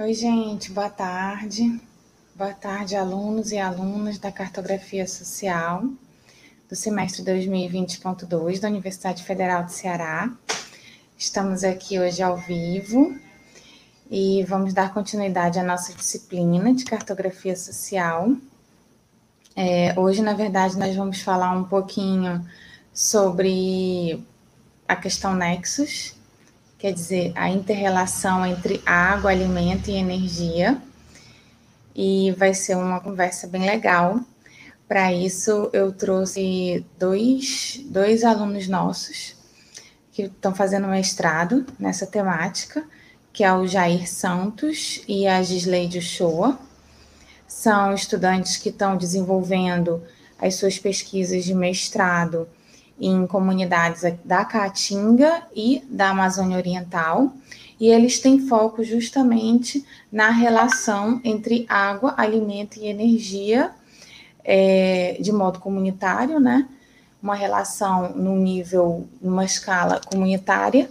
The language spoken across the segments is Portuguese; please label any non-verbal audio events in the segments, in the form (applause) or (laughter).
Oi, gente, boa tarde. Boa tarde, alunos e alunas da Cartografia Social do semestre 2020.2 da Universidade Federal de Ceará. Estamos aqui hoje ao vivo e vamos dar continuidade à nossa disciplina de Cartografia Social. É, hoje, na verdade, nós vamos falar um pouquinho sobre a questão nexus, quer dizer, a interrelação entre água, alimento e energia. E vai ser uma conversa bem legal. Para isso, eu trouxe dois, dois alunos nossos que estão fazendo mestrado nessa temática, que é o Jair Santos e a Gisleide Shoa. São estudantes que estão desenvolvendo as suas pesquisas de mestrado em comunidades da Caatinga e da Amazônia Oriental, e eles têm foco justamente na relação entre água, alimento e energia é, de modo comunitário, né? Uma relação no nível, numa escala comunitária,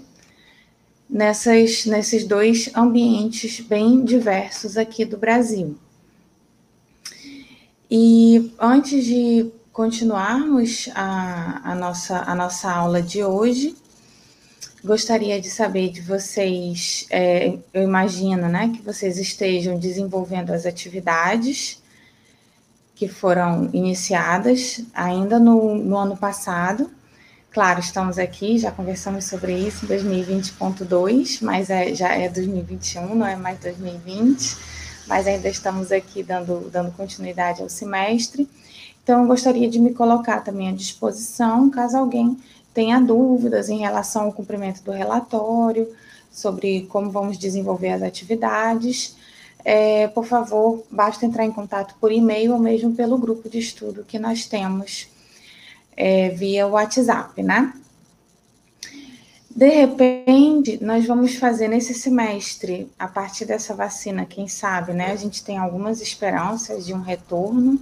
nessas, nesses dois ambientes bem diversos aqui do Brasil. E antes de continuarmos a, a, nossa, a nossa aula de hoje, gostaria de saber de vocês, é, eu imagino né, que vocês estejam desenvolvendo as atividades que foram iniciadas ainda no, no ano passado. Claro, estamos aqui, já conversamos sobre isso em 2020.2, mas é, já é 2021, não é mais 2020, mas ainda estamos aqui dando, dando continuidade ao semestre. Então, eu gostaria de me colocar também à disposição, caso alguém tenha dúvidas em relação ao cumprimento do relatório, sobre como vamos desenvolver as atividades. É, por favor, basta entrar em contato por e-mail ou mesmo pelo grupo de estudo que nós temos é, via WhatsApp, né? De repente, nós vamos fazer nesse semestre, a partir dessa vacina, quem sabe, né? A gente tem algumas esperanças de um retorno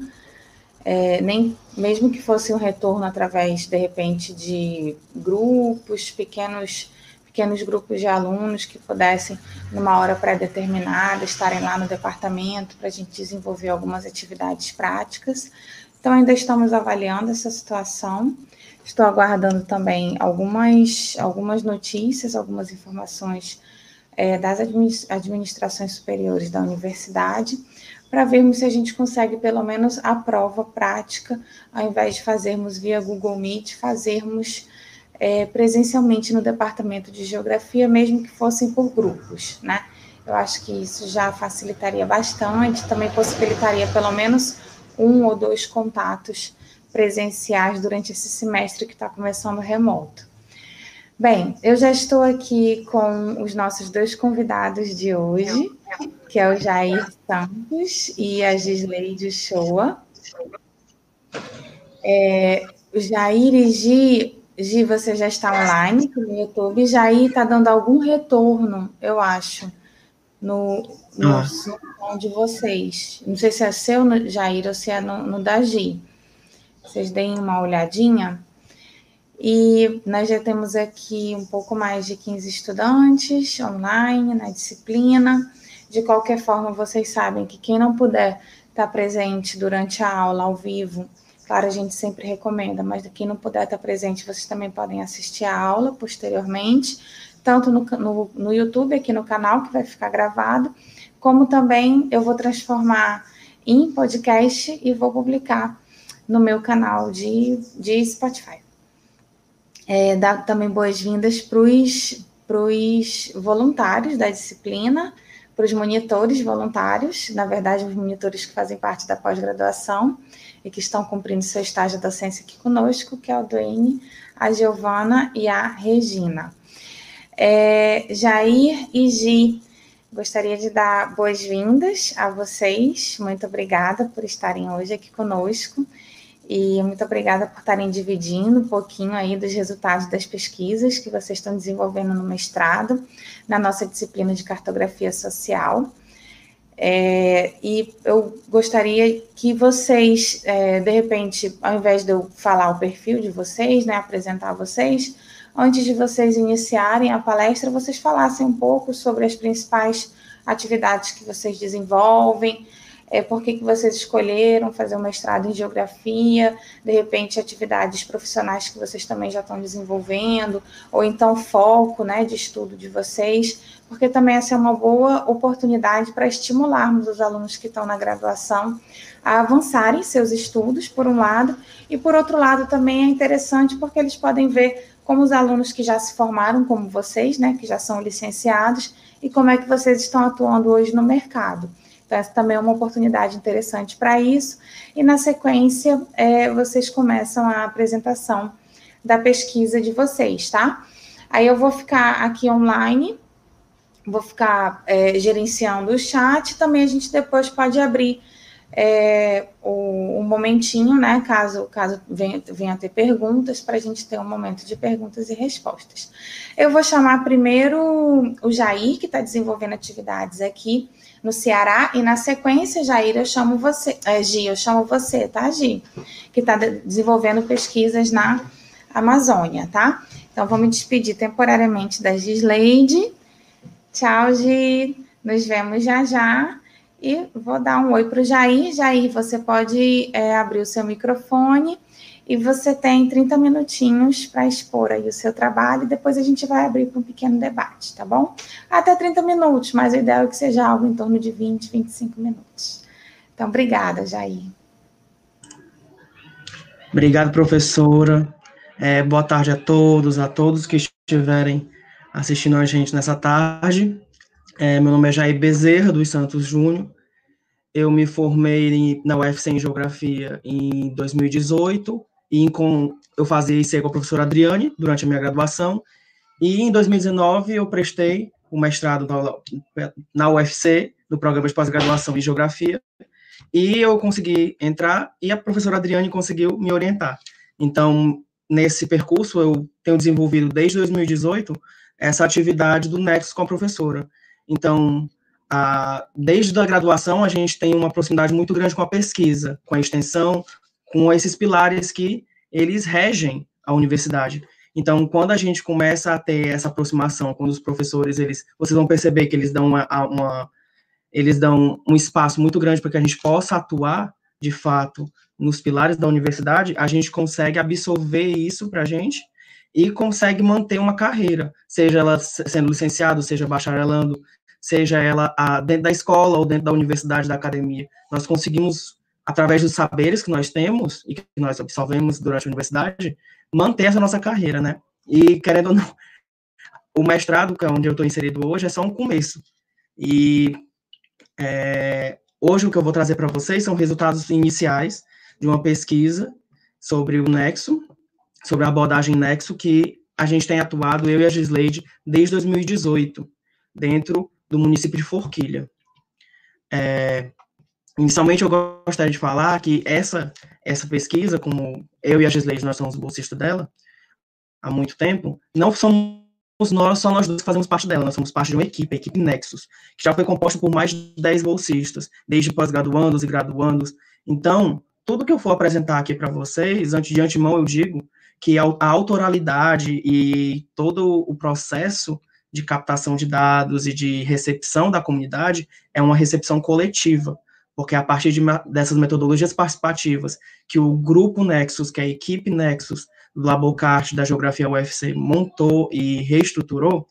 é, nem mesmo que fosse um retorno através, de repente, de grupos, pequenos, pequenos grupos de alunos que pudessem, numa hora pré-determinada, estarem lá no departamento para a gente desenvolver algumas atividades práticas. Então, ainda estamos avaliando essa situação. Estou aguardando também algumas, algumas notícias, algumas informações é, das administrações superiores da universidade para vermos se a gente consegue pelo menos a prova prática, ao invés de fazermos via Google Meet, fazermos é, presencialmente no departamento de geografia, mesmo que fossem por grupos, né? Eu acho que isso já facilitaria bastante, também possibilitaria pelo menos um ou dois contatos presenciais durante esse semestre que está começando remoto. Bem, eu já estou aqui com os nossos dois convidados de hoje, que é o Jair Santos e a Gisleide Shoa. É, o Jair e Gi, Gi, você já está online no YouTube. Jair está dando algum retorno, eu acho, no, no ah. som de vocês. Não sei se é seu, Jair, ou se é no, no da Gi. Vocês deem uma olhadinha. E nós já temos aqui um pouco mais de 15 estudantes online na disciplina. De qualquer forma, vocês sabem que quem não puder estar presente durante a aula ao vivo, claro, a gente sempre recomenda, mas quem não puder estar presente, vocês também podem assistir a aula posteriormente, tanto no, no, no YouTube, aqui no canal, que vai ficar gravado, como também eu vou transformar em podcast e vou publicar no meu canal de, de Spotify é, dar também boas-vindas para os voluntários da disciplina, para os monitores voluntários, na verdade, os monitores que fazem parte da pós-graduação e que estão cumprindo seu estágio de docência aqui conosco, que é o Duane, a Giovana e a Regina. É, Jair e Gi, gostaria de dar boas-vindas a vocês. Muito obrigada por estarem hoje aqui conosco. E muito obrigada por estarem dividindo um pouquinho aí dos resultados das pesquisas que vocês estão desenvolvendo no mestrado, na nossa disciplina de cartografia social. É, e eu gostaria que vocês, é, de repente, ao invés de eu falar o perfil de vocês, né, apresentar vocês, antes de vocês iniciarem a palestra, vocês falassem um pouco sobre as principais atividades que vocês desenvolvem, é, por que, que vocês escolheram fazer um mestrado em geografia, de repente atividades profissionais que vocês também já estão desenvolvendo, ou então foco né, de estudo de vocês, porque também essa é uma boa oportunidade para estimularmos os alunos que estão na graduação a avançarem seus estudos, por um lado, e por outro lado também é interessante porque eles podem ver como os alunos que já se formaram, como vocês, né, que já são licenciados, e como é que vocês estão atuando hoje no mercado. Então, essa também é uma oportunidade interessante para isso. E, na sequência, é, vocês começam a apresentação da pesquisa de vocês, tá? Aí eu vou ficar aqui online, vou ficar é, gerenciando o chat. Também a gente depois pode abrir é, um momentinho, né? Caso, caso venha, venha ter perguntas, para a gente ter um momento de perguntas e respostas. Eu vou chamar primeiro o Jair, que está desenvolvendo atividades aqui no Ceará, e na sequência, Jair, eu chamo você, é, Gi, eu chamo você, tá, Gi? Que está desenvolvendo pesquisas na Amazônia, tá? Então, vou me despedir temporariamente da Gisleide. Tchau, Gi. Nos vemos já já. E vou dar um oi para o Jair. Jair, você pode é, abrir o seu microfone e você tem 30 minutinhos para expor aí o seu trabalho e depois a gente vai abrir para um pequeno debate, tá bom? Até 30 minutos, mas o ideal é que seja algo em torno de 20, 25 minutos. Então, obrigada, Jair. Obrigado, professora. É, boa tarde a todos, a todos que estiverem assistindo a gente nessa tarde. É, meu nome é Jair Bezerra, dos Santos Júnior. Eu me formei na UFC em Geografia em 2018 e com, eu fazia IC com a professora Adriane durante a minha graduação. E em 2019 eu prestei o mestrado na, na UFC, no programa de pós-graduação em Geografia, e eu consegui entrar e a professora Adriane conseguiu me orientar. Então, nesse percurso, eu tenho desenvolvido desde 2018 essa atividade do Nexo com a professora. Então, a, desde a graduação, a gente tem uma proximidade muito grande com a pesquisa, com a extensão, com esses pilares que eles regem a universidade. Então, quando a gente começa a ter essa aproximação com os professores, eles, vocês vão perceber que eles dão uma, uma eles dão um espaço muito grande para que a gente possa atuar, de fato, nos pilares da universidade, a gente consegue absorver isso para a gente e consegue manter uma carreira, seja ela sendo licenciado, seja bacharelando, seja ela a, dentro da escola ou dentro da universidade, da academia. Nós conseguimos, através dos saberes que nós temos e que nós absorvemos durante a universidade, manter essa nossa carreira, né? E, querendo ou não, o mestrado, que é onde eu estou inserido hoje, é só um começo. E é, hoje o que eu vou trazer para vocês são resultados iniciais de uma pesquisa sobre o Nexo, sobre a abordagem Nexo, que a gente tem atuado, eu e a Gisleide, desde 2018, dentro do município de Forquilha. É, inicialmente, eu gostaria de falar que essa, essa pesquisa, como eu e a Gisleide, nós somos bolsistas dela há muito tempo, não somos nós, só nós dois que fazemos parte dela, nós somos parte de uma equipe, a equipe Nexus, que já foi composta por mais de 10 bolsistas, desde pós-graduandos e graduandos. Então, tudo que eu for apresentar aqui para vocês, antes de antemão eu digo que a autoralidade e todo o processo de captação de dados e de recepção da comunidade é uma recepção coletiva, porque a partir de, dessas metodologias participativas que o grupo Nexus, que é a equipe Nexus do Labocart da Geografia UFC montou e reestruturou,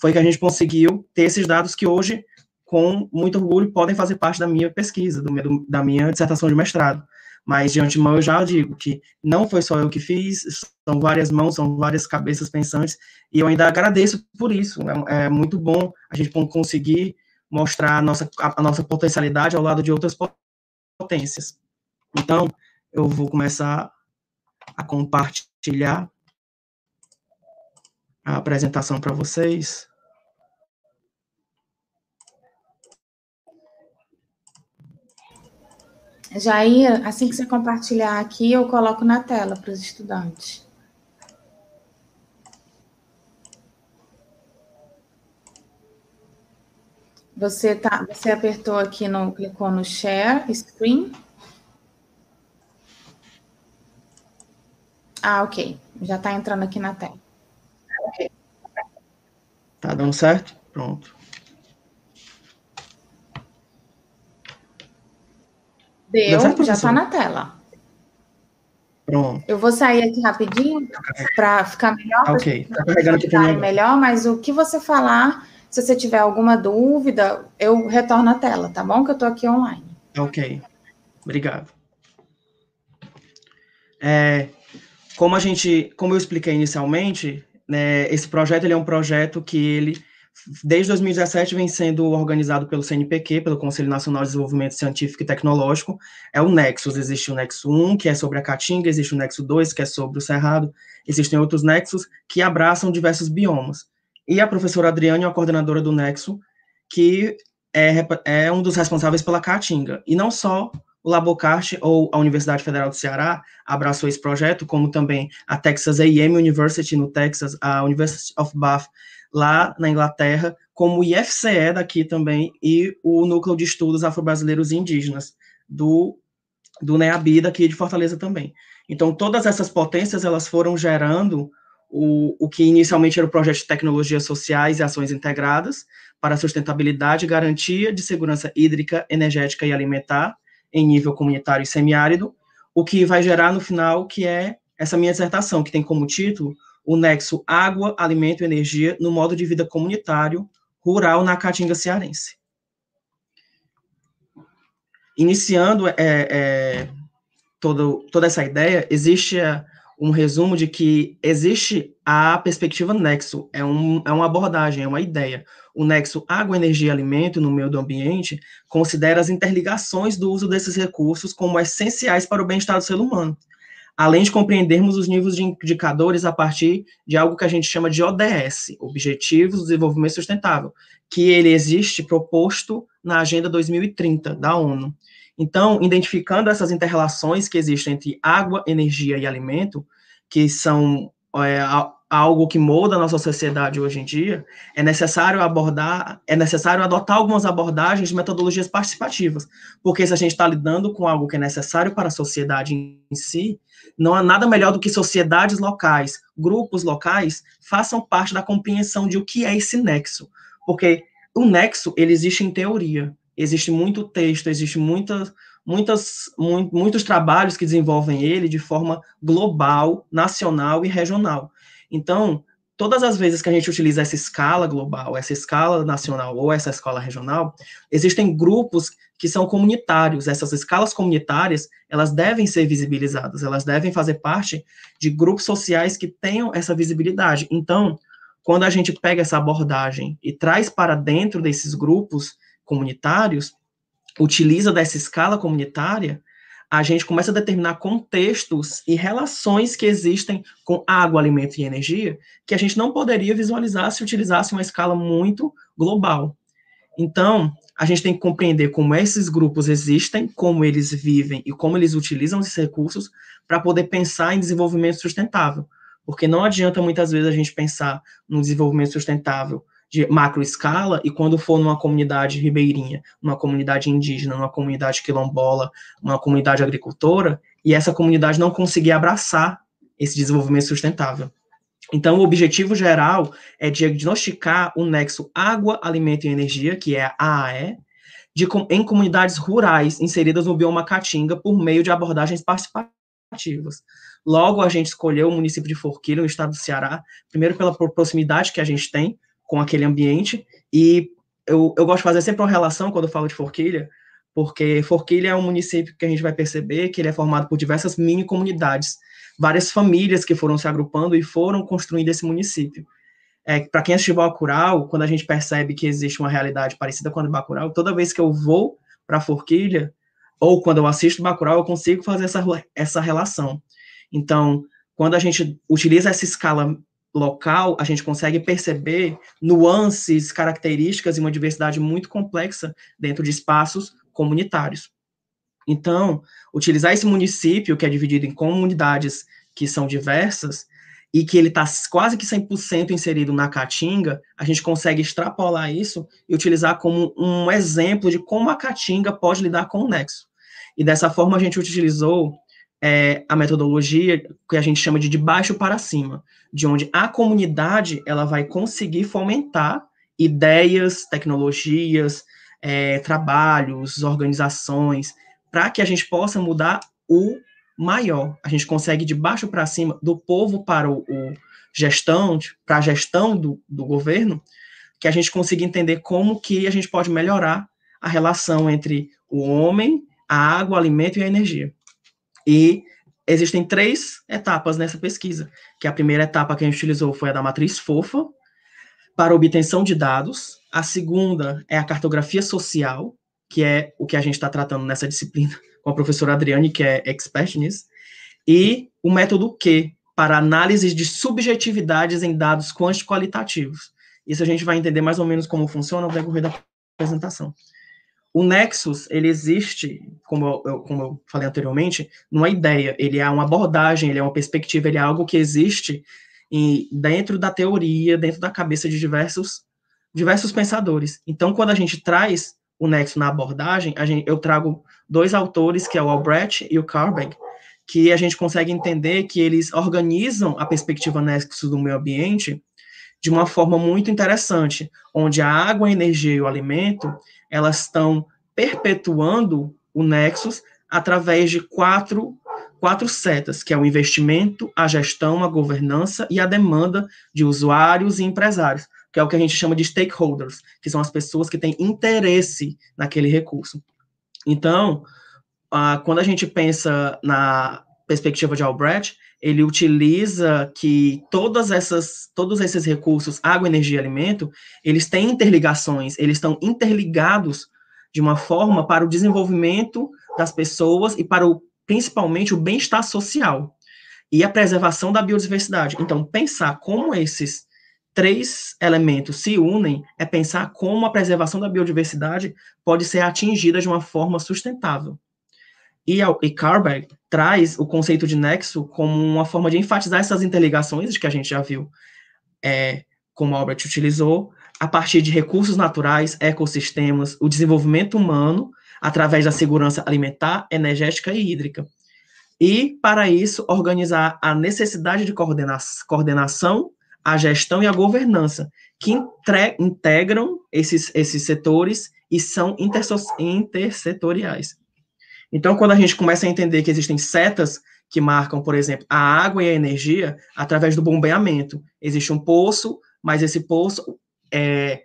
foi que a gente conseguiu ter esses dados que hoje, com muito orgulho, podem fazer parte da minha pesquisa, do meu, da minha dissertação de mestrado. Mas de antemão eu já digo que não foi só eu que fiz, são várias mãos, são várias cabeças pensantes, e eu ainda agradeço por isso. É, é muito bom a gente conseguir mostrar a nossa, a, nossa potencialidade ao lado de outras potências. Então, eu vou começar a compartilhar a apresentação para vocês. Jair, assim que você compartilhar aqui, eu coloco na tela para os estudantes. Você, tá, você apertou aqui, no, clicou no Share Screen. Ah, ok. Já está entrando aqui na tela. Tá dando certo? Pronto. Deu, já está na tela. Pronto. Eu vou sair aqui rapidinho para ficar melhor. Ah, ok, tá carregando aqui melhor, mas o que você falar se você tiver alguma dúvida, eu retorno a tela, tá bom? Que eu estou aqui online. Ok, obrigado. É, como a gente, como eu expliquei inicialmente, né, esse projeto ele é um projeto que ele desde 2017 vem sendo organizado pelo CNPq, pelo Conselho Nacional de Desenvolvimento Científico e Tecnológico, é o Nexus, existe o Nexo 1, que é sobre a Caatinga, existe o Nexo 2, que é sobre o Cerrado, existem outros Nexos que abraçam diversos biomas. E a professora Adriane a coordenadora do Nexo, que é, é um dos responsáveis pela Caatinga, e não só o Labocart ou a Universidade Federal do Ceará abraçou esse projeto, como também a Texas A&M University no Texas, a University of Bath lá na Inglaterra, como o IFCE daqui também, e o Núcleo de Estudos Afro-Brasileiros e Indígenas, do, do NEABI daqui de Fortaleza também. Então, todas essas potências, elas foram gerando o, o que inicialmente era o projeto de tecnologias sociais e ações integradas para sustentabilidade e garantia de segurança hídrica, energética e alimentar em nível comunitário e semiárido, o que vai gerar no final, que é essa minha dissertação, que tem como título o nexo água, alimento e energia no modo de vida comunitário rural na Caatinga cearense. Iniciando é, é, todo, toda essa ideia, existe é, um resumo de que existe a perspectiva nexo, é, um, é uma abordagem, é uma ideia. O nexo água, energia e alimento no meio do ambiente considera as interligações do uso desses recursos como essenciais para o bem-estar do ser humano além de compreendermos os níveis de indicadores a partir de algo que a gente chama de ODS, Objetivos do Desenvolvimento Sustentável, que ele existe proposto na Agenda 2030 da ONU. Então, identificando essas interrelações que existem entre água, energia e alimento, que são é, algo que molda a nossa sociedade hoje em dia, é necessário abordar, é necessário adotar algumas abordagens de metodologias participativas, porque se a gente está lidando com algo que é necessário para a sociedade em si, não há nada melhor do que sociedades locais, grupos locais, façam parte da compreensão de o que é esse nexo, porque o nexo, ele existe em teoria, existe muito texto, existe muitas, muitas, muitos trabalhos que desenvolvem ele de forma global, nacional e regional. Então, todas as vezes que a gente utiliza essa escala global, essa escala nacional ou essa escala regional, existem grupos que são comunitários. Essas escalas comunitárias, elas devem ser visibilizadas, elas devem fazer parte de grupos sociais que tenham essa visibilidade. Então, quando a gente pega essa abordagem e traz para dentro desses grupos comunitários, utiliza dessa escala comunitária, a gente começa a determinar contextos e relações que existem com água, alimento e energia que a gente não poderia visualizar se utilizasse uma escala muito global. Então, a gente tem que compreender como esses grupos existem, como eles vivem e como eles utilizam esses recursos para poder pensar em desenvolvimento sustentável. Porque não adianta muitas vezes a gente pensar no desenvolvimento sustentável de macro escala, e quando for numa comunidade ribeirinha, numa comunidade indígena, numa comunidade quilombola, numa comunidade agricultora, e essa comunidade não conseguir abraçar esse desenvolvimento sustentável. Então, o objetivo geral é diagnosticar o nexo água, alimento e energia, que é a AAE, de, em comunidades rurais inseridas no bioma Caatinga por meio de abordagens participativas. Logo, a gente escolheu o município de Forquilha, no estado do Ceará, primeiro pela proximidade que a gente tem com aquele ambiente. E eu, eu gosto de fazer sempre uma relação quando eu falo de Forquilha, porque Forquilha é um município que a gente vai perceber que ele é formado por diversas mini comunidades, várias famílias que foram se agrupando e foram construindo esse município. É, Para quem assistiu Bacurau, quando a gente percebe que existe uma realidade parecida com a de Bacurau, toda vez que eu vou para Forquilha, ou quando eu assisto Bacurau, eu consigo fazer essa, essa relação. Então, quando a gente utiliza essa escala local, a gente consegue perceber nuances, características e uma diversidade muito complexa dentro de espaços comunitários. Então, utilizar esse município, que é dividido em comunidades que são diversas, e que ele está quase que 100% inserido na Caatinga, a gente consegue extrapolar isso e utilizar como um exemplo de como a Caatinga pode lidar com o nexo. E dessa forma a gente utilizou é, a metodologia que a gente chama de de baixo para cima, de onde a comunidade ela vai conseguir fomentar ideias, tecnologias, é, trabalhos, organizações, para que a gente possa mudar o maior. A gente consegue de baixo para cima, do povo para o, o gestão, para a gestão do, do governo, que a gente consiga entender como que a gente pode melhorar a relação entre o homem, a água, o alimento e a energia. E existem três etapas nessa pesquisa, que a primeira etapa que a gente utilizou foi a da matriz fofa, para obtenção de dados. A segunda é a cartografia social, que é o que a gente está tratando nessa disciplina (laughs) com a professora Adriane, que é expert nisso. E o método Q, para análise de subjetividades em dados quantitativos. Isso a gente vai entender mais ou menos como funciona ao decorrer da apresentação. O Nexus, ele existe, como eu, como eu falei anteriormente, numa ideia, ele é uma abordagem, ele é uma perspectiva, ele é algo que existe em, dentro da teoria, dentro da cabeça de diversos, diversos pensadores. Então, quando a gente traz o Nexus na abordagem, gente, eu trago dois autores, que é o Albrecht e o Carbeck, que a gente consegue entender que eles organizam a perspectiva Nexus do meio ambiente de uma forma muito interessante, onde a água, a energia e o alimento, elas estão perpetuando o Nexus através de quatro, quatro setas, que é o investimento, a gestão, a governança e a demanda de usuários e empresários, que é o que a gente chama de stakeholders, que são as pessoas que têm interesse naquele recurso. Então, ah, quando a gente pensa na perspectiva de Albrecht, ele utiliza que todas essas, todos esses recursos, água, energia e alimento, eles têm interligações, eles estão interligados de uma forma para o desenvolvimento das pessoas e para o, principalmente o bem-estar social e a preservação da biodiversidade. Então, pensar como esses três elementos se unem é pensar como a preservação da biodiversidade pode ser atingida de uma forma sustentável. E, a, e Carberg traz o conceito de nexo como uma forma de enfatizar essas interligações que a gente já viu, é, como Albert utilizou, a partir de recursos naturais, ecossistemas, o desenvolvimento humano, através da segurança alimentar, energética e hídrica. E, para isso, organizar a necessidade de coordena coordenação, a gestão e a governança, que integram esses, esses setores e são intersetoriais. Então, quando a gente começa a entender que existem setas que marcam, por exemplo, a água e a energia através do bombeamento. Existe um poço, mas esse poço, é,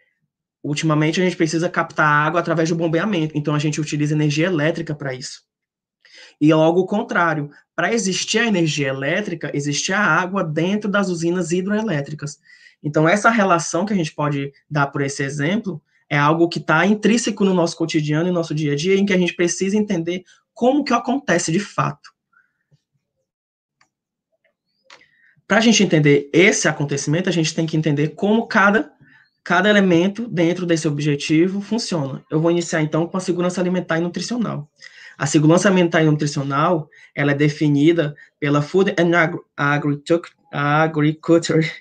ultimamente, a gente precisa captar água através do bombeamento. Então, a gente utiliza energia elétrica para isso. E logo o contrário, para existir a energia elétrica, existe a água dentro das usinas hidroelétricas. Então, essa relação que a gente pode dar por esse exemplo é algo que está intrínseco no nosso cotidiano e no nosso dia a dia, em que a gente precisa entender como que acontece de fato. Para a gente entender esse acontecimento, a gente tem que entender como cada, cada elemento dentro desse objetivo funciona. Eu vou iniciar, então, com a segurança alimentar e nutricional. A segurança alimentar e nutricional, ela é definida pela Food and Agriculture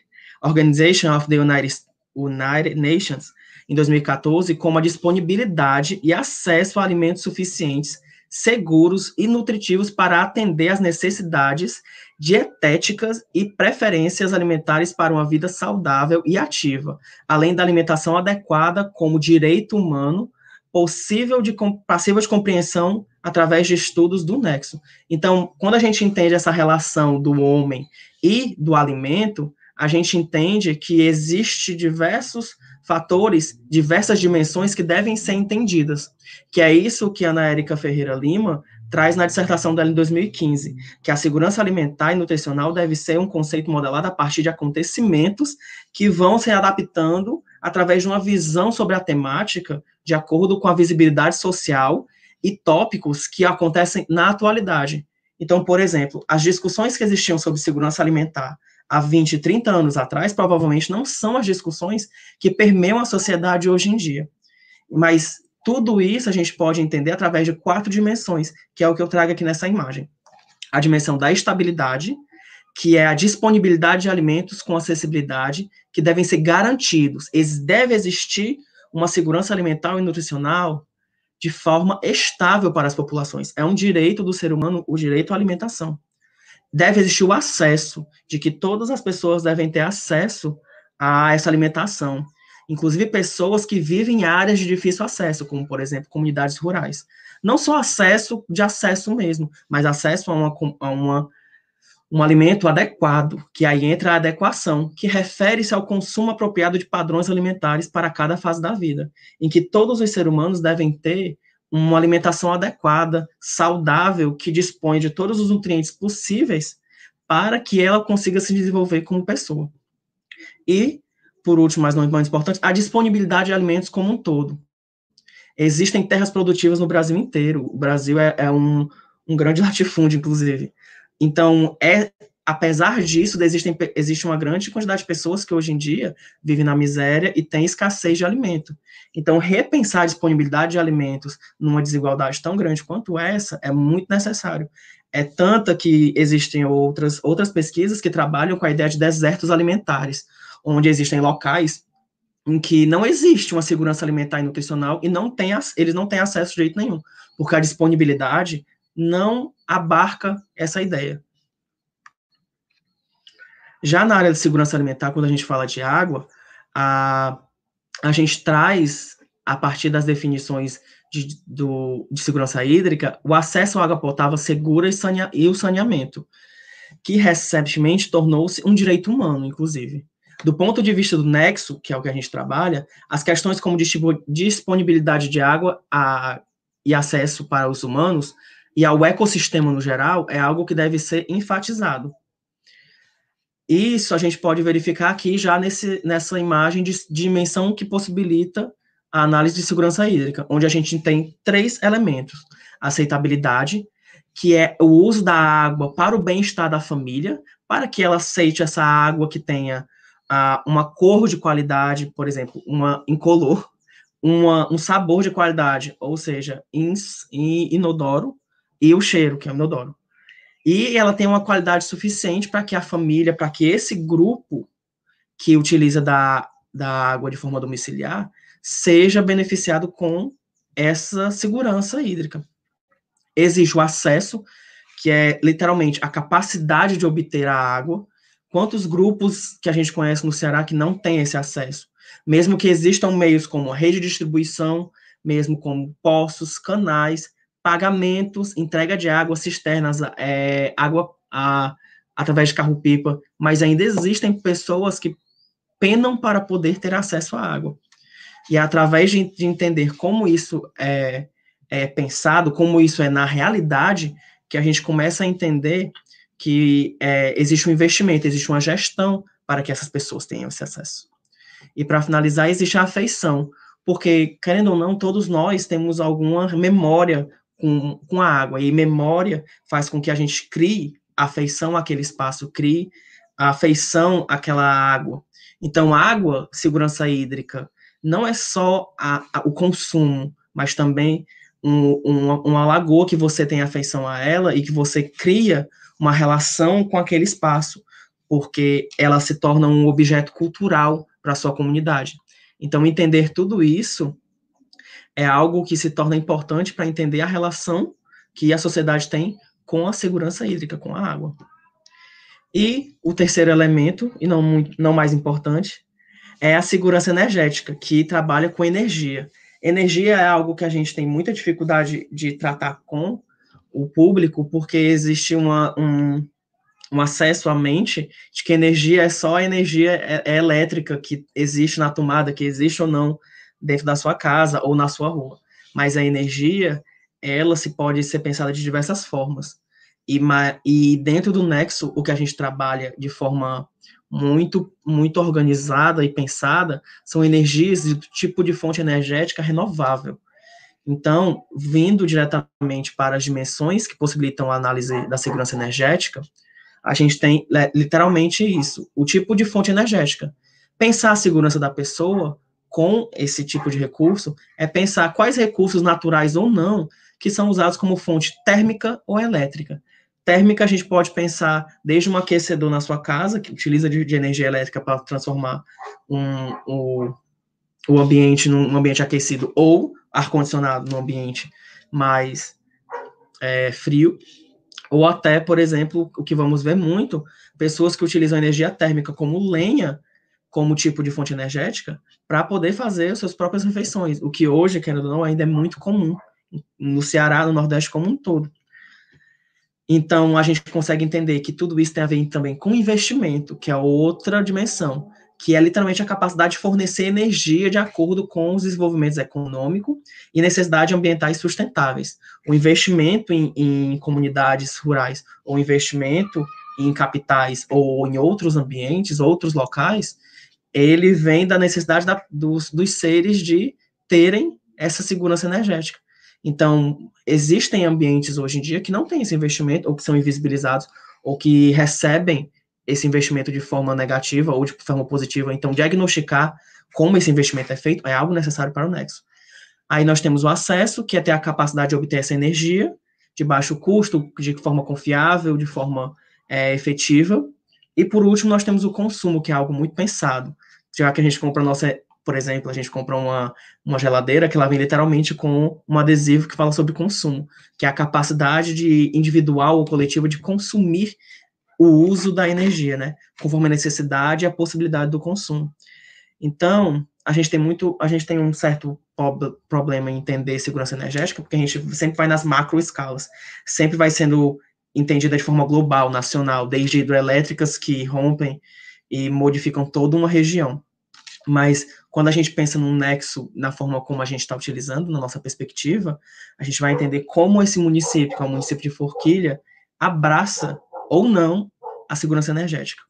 Organization of the United, United Nations, em 2014 como a disponibilidade e acesso a alimentos suficientes, seguros e nutritivos para atender às necessidades dietéticas e preferências alimentares para uma vida saudável e ativa, além da alimentação adequada como direito humano possível de passível de compreensão através de estudos do nexo. Então, quando a gente entende essa relação do homem e do alimento, a gente entende que existe diversos fatores, diversas dimensões que devem ser entendidas, que é isso que a Ana Érica Ferreira Lima traz na dissertação dela em 2015, que a segurança alimentar e nutricional deve ser um conceito modelado a partir de acontecimentos que vão se adaptando através de uma visão sobre a temática de acordo com a visibilidade social e tópicos que acontecem na atualidade. Então, por exemplo, as discussões que existiam sobre segurança alimentar há 20, 30 anos atrás, provavelmente não são as discussões que permeiam a sociedade hoje em dia. Mas tudo isso a gente pode entender através de quatro dimensões, que é o que eu trago aqui nessa imagem. A dimensão da estabilidade, que é a disponibilidade de alimentos com acessibilidade, que devem ser garantidos. Deve existir uma segurança alimentar e nutricional de forma estável para as populações. É um direito do ser humano o direito à alimentação deve existir o acesso, de que todas as pessoas devem ter acesso a essa alimentação. inclusive pessoas que vivem em áreas de difícil acesso, como, por exemplo, comunidades rurais. Não só acesso de acesso mesmo, mas acesso a, uma, a uma, um alimento adequado, que aí entra a adequação, que refere-se ao consumo apropriado de padrões alimentares para cada fase da vida, em que todos os seres humanos devem ter uma alimentação adequada, saudável, que dispõe de todos os nutrientes possíveis para que ela consiga se desenvolver como pessoa. E, por último, mas não menos importante, a disponibilidade de alimentos como um todo. Existem terras produtivas no Brasil inteiro. O Brasil é, é um, um grande (laughs) latifúndio, inclusive. Então, é apesar disso, existem, existe uma grande quantidade de pessoas que hoje em dia vivem na miséria e têm escassez de alimento. Então, repensar a disponibilidade de alimentos numa desigualdade tão grande quanto essa é muito necessário. É tanta que existem outras, outras pesquisas que trabalham com a ideia de desertos alimentares, onde existem locais em que não existe uma segurança alimentar e nutricional e não tem, eles não têm acesso de jeito nenhum, porque a disponibilidade não abarca essa ideia. Já na área de segurança alimentar, quando a gente fala de água, a, a gente traz, a partir das definições de, do, de segurança hídrica, o acesso à água potável segura e, e o saneamento, que recentemente tornou-se um direito humano, inclusive. Do ponto de vista do nexo, que é o que a gente trabalha, as questões como disponibilidade de água a, e acesso para os humanos e ao ecossistema no geral é algo que deve ser enfatizado. Isso a gente pode verificar aqui já nesse, nessa imagem de dimensão que possibilita a análise de segurança hídrica, onde a gente tem três elementos: aceitabilidade, que é o uso da água para o bem-estar da família, para que ela aceite essa água que tenha uh, uma cor de qualidade, por exemplo, uma incolor, uma, um sabor de qualidade, ou seja, ins, inodoro, e o cheiro, que é inodoro. E ela tem uma qualidade suficiente para que a família, para que esse grupo que utiliza da, da água de forma domiciliar, seja beneficiado com essa segurança hídrica. Existe o acesso, que é literalmente a capacidade de obter a água. Quantos grupos que a gente conhece no Ceará que não tem esse acesso? Mesmo que existam meios como rede de distribuição, mesmo como poços, canais, pagamentos, entrega de água, cisternas, é, água a, através de carro-pipa, mas ainda existem pessoas que penam para poder ter acesso à água. E é através de, de entender como isso é, é pensado, como isso é na realidade, que a gente começa a entender que é, existe um investimento, existe uma gestão para que essas pessoas tenham esse acesso. E para finalizar, existe a afeição, porque, querendo ou não, todos nós temos alguma memória com, com a água. E memória faz com que a gente crie afeição àquele espaço, crie afeição àquela água. Então, água, segurança hídrica, não é só a, a, o consumo, mas também um, uma, uma lagoa que você tem afeição a ela e que você cria uma relação com aquele espaço, porque ela se torna um objeto cultural para a sua comunidade. Então, entender tudo isso é algo que se torna importante para entender a relação que a sociedade tem com a segurança hídrica, com a água. E o terceiro elemento, e não, muito, não mais importante, é a segurança energética, que trabalha com energia. Energia é algo que a gente tem muita dificuldade de tratar com o público, porque existe uma, um, um acesso à mente de que energia é só a energia é, é elétrica que existe na tomada, que existe ou não dentro da sua casa ou na sua rua. Mas a energia, ela se pode ser pensada de diversas formas. E, e dentro do Nexo, o que a gente trabalha de forma muito, muito organizada e pensada são energias do tipo de fonte energética renovável. Então, vindo diretamente para as dimensões que possibilitam a análise da segurança energética, a gente tem literalmente isso, o tipo de fonte energética. Pensar a segurança da pessoa com esse tipo de recurso é pensar quais recursos naturais ou não que são usados como fonte térmica ou elétrica. Térmica a gente pode pensar desde um aquecedor na sua casa, que utiliza de, de energia elétrica para transformar um, o, o ambiente num ambiente aquecido, ou ar-condicionado num ambiente mais é, frio, ou até, por exemplo, o que vamos ver muito, pessoas que utilizam energia térmica como lenha como tipo de fonte energética para poder fazer as suas próprias refeições, o que hoje, querendo ou não, ainda é muito comum no Ceará, no Nordeste como um todo. Então, a gente consegue entender que tudo isso tem a ver também com investimento, que é outra dimensão, que é literalmente a capacidade de fornecer energia de acordo com os desenvolvimentos econômicos e necessidades ambientais sustentáveis. O investimento em, em comunidades rurais, ou investimento em capitais, ou em outros ambientes, outros locais, ele vem da necessidade da, dos, dos seres de terem essa segurança energética. Então, existem ambientes hoje em dia que não têm esse investimento, ou que são invisibilizados, ou que recebem esse investimento de forma negativa ou de forma positiva. Então, diagnosticar como esse investimento é feito é algo necessário para o Nexo. Aí nós temos o acesso, que é ter a capacidade de obter essa energia de baixo custo, de forma confiável, de forma é, efetiva. E por último, nós temos o consumo, que é algo muito pensado. Já que a gente compra a nossa por exemplo, a gente compra uma, uma geladeira que ela vem literalmente com um adesivo que fala sobre consumo, que é a capacidade de individual ou coletiva de consumir o uso da energia, né? Conforme a necessidade e a possibilidade do consumo. Então, a gente tem muito, a gente tem um certo problema em entender segurança energética, porque a gente sempre vai nas macro escalas, sempre vai sendo entendida de forma global, nacional, desde hidrelétricas que rompem e modificam toda uma região. Mas quando a gente pensa num nexo na forma como a gente está utilizando, na nossa perspectiva, a gente vai entender como esse município, que é o município de Forquilha, abraça ou não a segurança energética.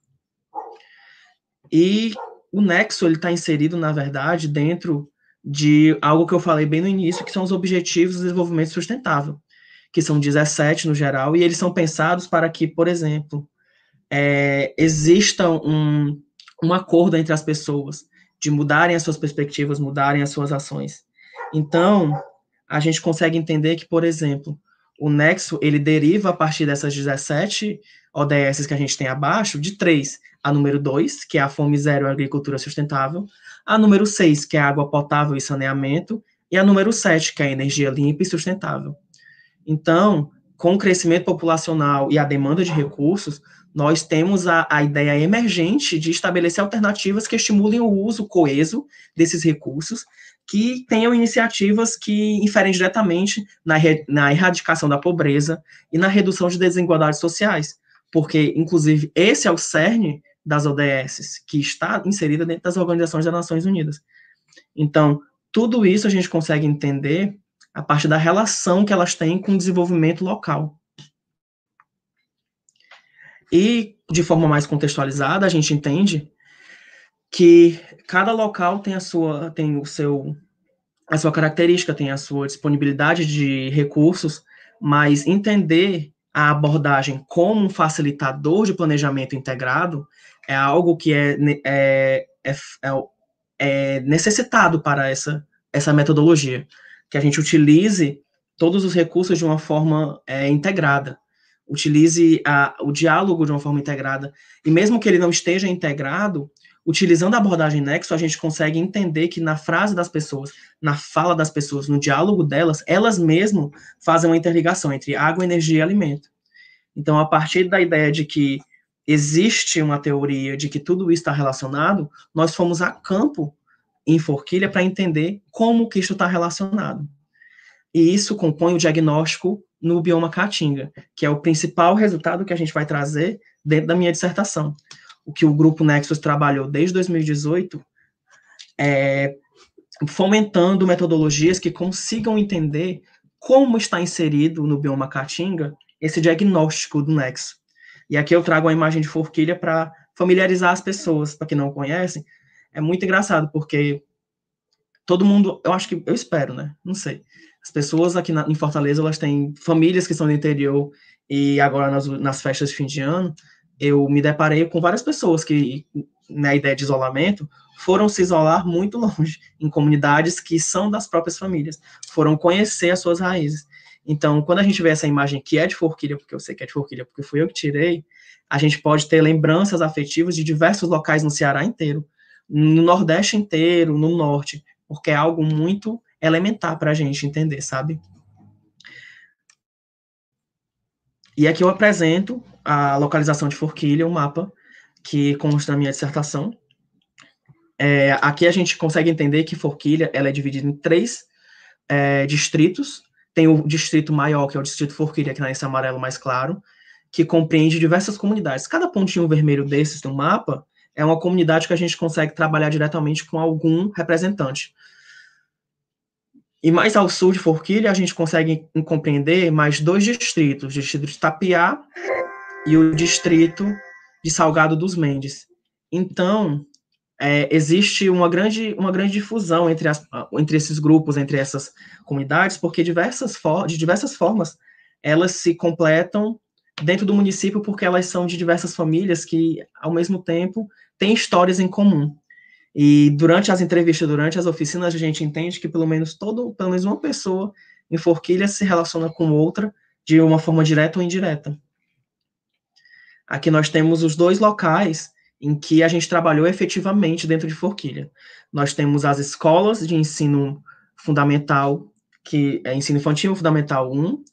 E o nexo ele está inserido, na verdade, dentro de algo que eu falei bem no início, que são os Objetivos de Desenvolvimento Sustentável, que são 17 no geral, e eles são pensados para que, por exemplo, é, exista um, um acordo entre as pessoas de mudarem as suas perspectivas, mudarem as suas ações. Então, a gente consegue entender que, por exemplo, o nexo, ele deriva a partir dessas 17 ODS que a gente tem abaixo, de três. A número 2, que é a fome zero e agricultura sustentável. A número 6, que é água potável e saneamento. E a número 7, que é energia limpa e sustentável. Então, com o crescimento populacional e a demanda de recursos, nós temos a, a ideia emergente de estabelecer alternativas que estimulem o uso coeso desses recursos, que tenham iniciativas que inferem diretamente na, na erradicação da pobreza e na redução de desigualdades sociais, porque, inclusive, esse é o cerne das ODS, que está inserida dentro das organizações das Nações Unidas. Então, tudo isso a gente consegue entender a partir da relação que elas têm com o desenvolvimento local. E, de forma mais contextualizada, a gente entende que cada local tem a sua, tem o seu, a sua característica, tem a sua disponibilidade de recursos, mas entender a abordagem como um facilitador de planejamento integrado é algo que é, é, é, é, é necessitado para essa, essa metodologia, que a gente utilize todos os recursos de uma forma é, integrada utilize a, o diálogo de uma forma integrada. E mesmo que ele não esteja integrado, utilizando a abordagem Nexo, a gente consegue entender que na frase das pessoas, na fala das pessoas, no diálogo delas, elas mesmo fazem uma interligação entre água, energia e alimento. Então, a partir da ideia de que existe uma teoria de que tudo isso está relacionado, nós fomos a campo em Forquilha para entender como que isso está relacionado. E isso compõe o diagnóstico no bioma Caatinga, que é o principal resultado que a gente vai trazer dentro da minha dissertação. O que o grupo Nexus trabalhou desde 2018 é fomentando metodologias que consigam entender como está inserido no bioma Caatinga esse diagnóstico do nexo. E aqui eu trago uma imagem de forquilha para familiarizar as pessoas, para quem não conhecem. É muito engraçado, porque todo mundo, eu acho que, eu espero, né? Não sei. As pessoas aqui na, em Fortaleza, elas têm famílias que são do interior e agora nas, nas festas de fim de ano, eu me deparei com várias pessoas que, na ideia de isolamento, foram se isolar muito (laughs) longe, em comunidades que são das próprias famílias, foram conhecer as suas raízes. Então, quando a gente vê essa imagem que é de Forquilha, porque eu sei que é de Forquilha, porque fui eu que tirei, a gente pode ter lembranças afetivas de diversos locais no Ceará inteiro, no Nordeste inteiro, no Norte, porque é algo muito elementar para a gente entender, sabe? E aqui eu apresento a localização de Forquilha, um mapa que consta da minha dissertação. É, aqui a gente consegue entender que Forquilha ela é dividida em três é, distritos. Tem o distrito maior, que é o distrito Forquilha, que é nesse amarelo mais claro, que compreende diversas comunidades. Cada pontinho vermelho desses no mapa é uma comunidade que a gente consegue trabalhar diretamente com algum representante. E mais ao sul de Forquilha, a gente consegue compreender mais dois distritos, o distrito de Tapiá e o distrito de Salgado dos Mendes. Então, é, existe uma grande, uma grande difusão entre, as, entre esses grupos, entre essas comunidades, porque diversas de diversas formas elas se completam dentro do município porque elas são de diversas famílias que, ao mesmo tempo, têm histórias em comum. E durante as entrevistas, durante as oficinas, a gente entende que pelo menos todo, pelo menos uma pessoa em Forquilha se relaciona com outra de uma forma direta ou indireta. Aqui nós temos os dois locais em que a gente trabalhou efetivamente dentro de Forquilha. Nós temos as escolas de ensino fundamental, que é ensino infantil fundamental 1,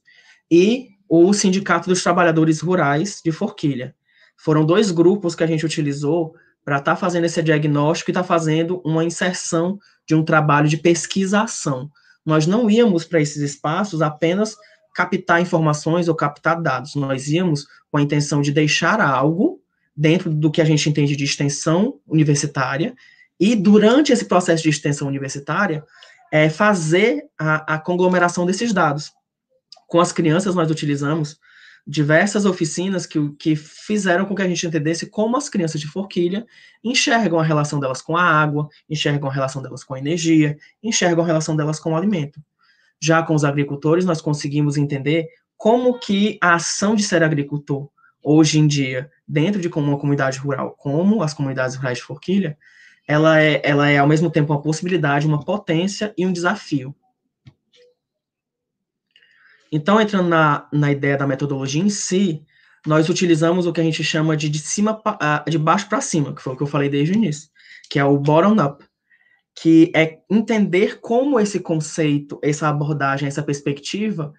e o Sindicato dos Trabalhadores Rurais de Forquilha. Foram dois grupos que a gente utilizou para estar tá fazendo esse diagnóstico e estar tá fazendo uma inserção de um trabalho de pesquisação. Nós não íamos para esses espaços apenas captar informações ou captar dados, nós íamos com a intenção de deixar algo dentro do que a gente entende de extensão universitária, e durante esse processo de extensão universitária, é, fazer a, a conglomeração desses dados. Com as crianças, nós utilizamos diversas oficinas que, que fizeram com que a gente entendesse como as crianças de Forquilha enxergam a relação delas com a água, enxergam a relação delas com a energia, enxergam a relação delas com o alimento. Já com os agricultores, nós conseguimos entender como que a ação de ser agricultor, hoje em dia, dentro de uma comunidade rural, como as comunidades rurais de Forquilha, ela é, ela é ao mesmo tempo uma possibilidade, uma potência e um desafio. Então, entrando na, na ideia da metodologia em si, nós utilizamos o que a gente chama de de cima pra, de baixo para cima, que foi o que eu falei desde o início, que é o bottom up, que é entender como esse conceito, essa abordagem, essa perspectiva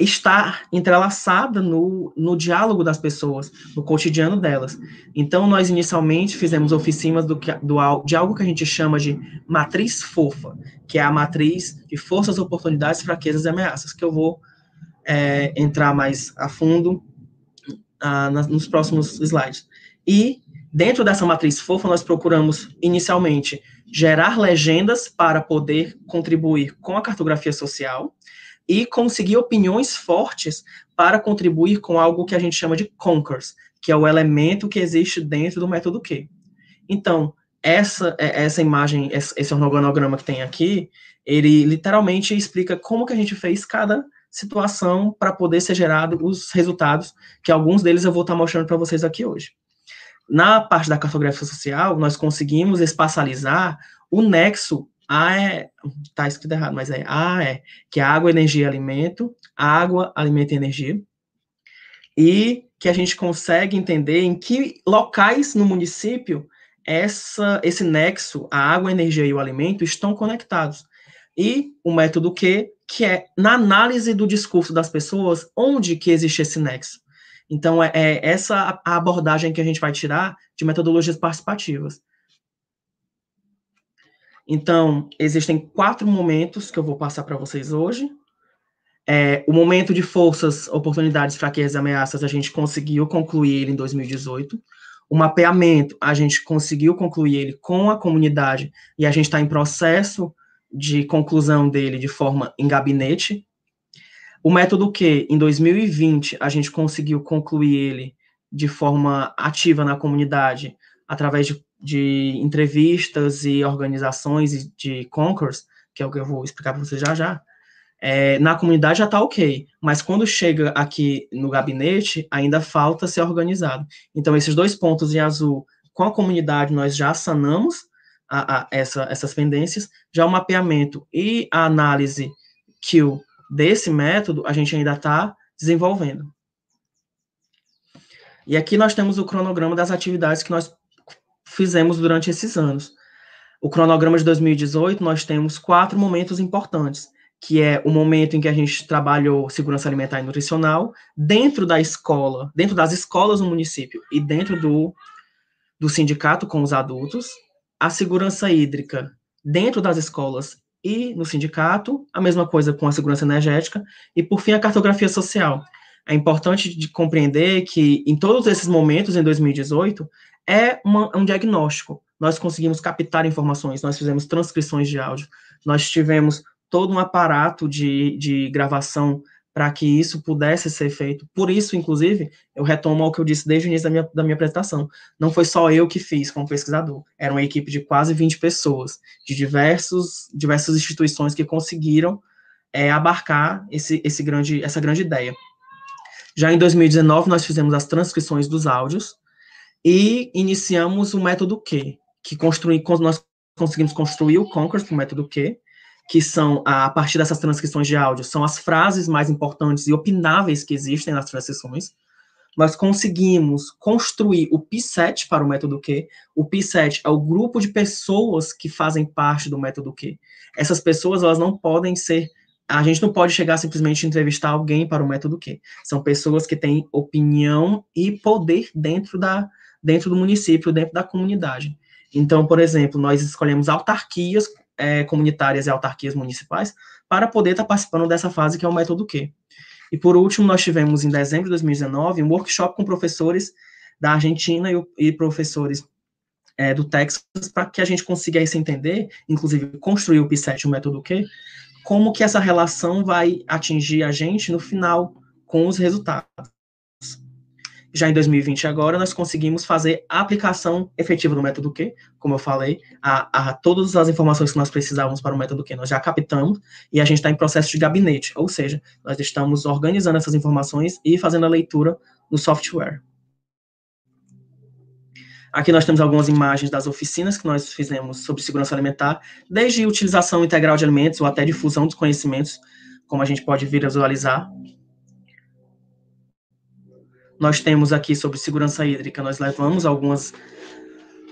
estar entrelaçada no, no diálogo das pessoas, no cotidiano delas. Então, nós inicialmente fizemos oficinas do, do, de algo que a gente chama de matriz fofa, que é a matriz de forças, oportunidades, fraquezas e ameaças, que eu vou é, entrar mais a fundo ah, nas, nos próximos slides. E, dentro dessa matriz fofa, nós procuramos, inicialmente, gerar legendas para poder contribuir com a cartografia social, e conseguir opiniões fortes para contribuir com algo que a gente chama de conquers, que é o elemento que existe dentro do método Q. Então, essa, é, essa imagem, esse organograma que tem aqui, ele literalmente explica como que a gente fez cada situação para poder ser gerado os resultados, que alguns deles eu vou estar mostrando para vocês aqui hoje. Na parte da cartografia social, nós conseguimos espacializar o nexo a é. Tá escrito errado, mas é A é. Que é água, energia e alimento. Água, alimento e energia. E que a gente consegue entender em que locais no município essa, esse nexo, a água, a energia e o alimento estão conectados. E o método Q, que é na análise do discurso das pessoas, onde que existe esse nexo. Então, é, é essa a abordagem que a gente vai tirar de metodologias participativas. Então, existem quatro momentos que eu vou passar para vocês hoje. É, o momento de forças, oportunidades, fraquezas e ameaças, a gente conseguiu concluir ele em 2018. O mapeamento, a gente conseguiu concluir ele com a comunidade e a gente está em processo de conclusão dele de forma em gabinete. O método que, em 2020, a gente conseguiu concluir ele de forma ativa na comunidade, através de de entrevistas e organizações de concurs, que é o que eu vou explicar para você já já, é, na comunidade já está ok, mas quando chega aqui no gabinete, ainda falta ser organizado. Então, esses dois pontos em azul, com a comunidade, nós já sanamos a, a, essa, essas pendências, já o mapeamento e a análise Q desse método, a gente ainda está desenvolvendo. E aqui nós temos o cronograma das atividades que nós fizemos durante esses anos. O cronograma de 2018, nós temos quatro momentos importantes, que é o momento em que a gente trabalhou segurança alimentar e nutricional dentro da escola, dentro das escolas no município e dentro do, do sindicato com os adultos. A segurança hídrica dentro das escolas e no sindicato, a mesma coisa com a segurança energética, e por fim a cartografia social. É importante de compreender que em todos esses momentos, em 2018, é uma, um diagnóstico. Nós conseguimos captar informações, nós fizemos transcrições de áudio, nós tivemos todo um aparato de, de gravação para que isso pudesse ser feito. Por isso, inclusive, eu retomo ao que eu disse desde o início da minha, da minha apresentação. Não foi só eu que fiz como pesquisador, era uma equipe de quase 20 pessoas, de diversos, diversas instituições que conseguiram é, abarcar esse, esse grande, essa grande ideia. Já em 2019, nós fizemos as transcrições dos áudios e iniciamos o método Q, que construí, nós conseguimos construir o Conquers para o método Q, que são, a partir dessas transcrições de áudio, são as frases mais importantes e opináveis que existem nas transcrições. Nós conseguimos construir o P7 para o método Q. O P7 é o grupo de pessoas que fazem parte do método Q. Essas pessoas, elas não podem ser a gente não pode chegar simplesmente a entrevistar alguém para o método Q. São pessoas que têm opinião e poder dentro, da, dentro do município, dentro da comunidade. Então, por exemplo, nós escolhemos autarquias é, comunitárias e autarquias municipais para poder estar participando dessa fase que é o método Q. E por último, nós tivemos em dezembro de 2019 um workshop com professores da Argentina e, e professores é, do Texas para que a gente consiga se entender, inclusive construir o P7, o método Q, como que essa relação vai atingir a gente no final com os resultados. Já em 2020 agora, nós conseguimos fazer a aplicação efetiva do método Q, como eu falei, a, a todas as informações que nós precisávamos para o método Q, nós já captamos, e a gente está em processo de gabinete, ou seja, nós estamos organizando essas informações e fazendo a leitura no software. Aqui nós temos algumas imagens das oficinas que nós fizemos sobre segurança alimentar, desde utilização integral de alimentos ou até difusão dos conhecimentos, como a gente pode vir visualizar. Nós temos aqui sobre segurança hídrica, nós levamos algumas,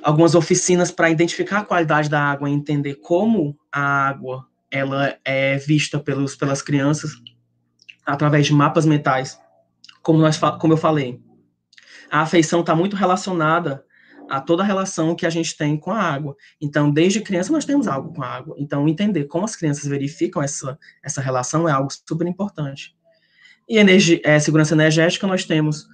algumas oficinas para identificar a qualidade da água e entender como a água ela é vista pelos, pelas crianças através de mapas mentais. Como, nós, como eu falei, a afeição está muito relacionada a toda a relação que a gente tem com a água. Então, desde criança nós temos algo com a água. Então, entender como as crianças verificam essa, essa relação é algo super importante. E energia, é, segurança energética, nós temos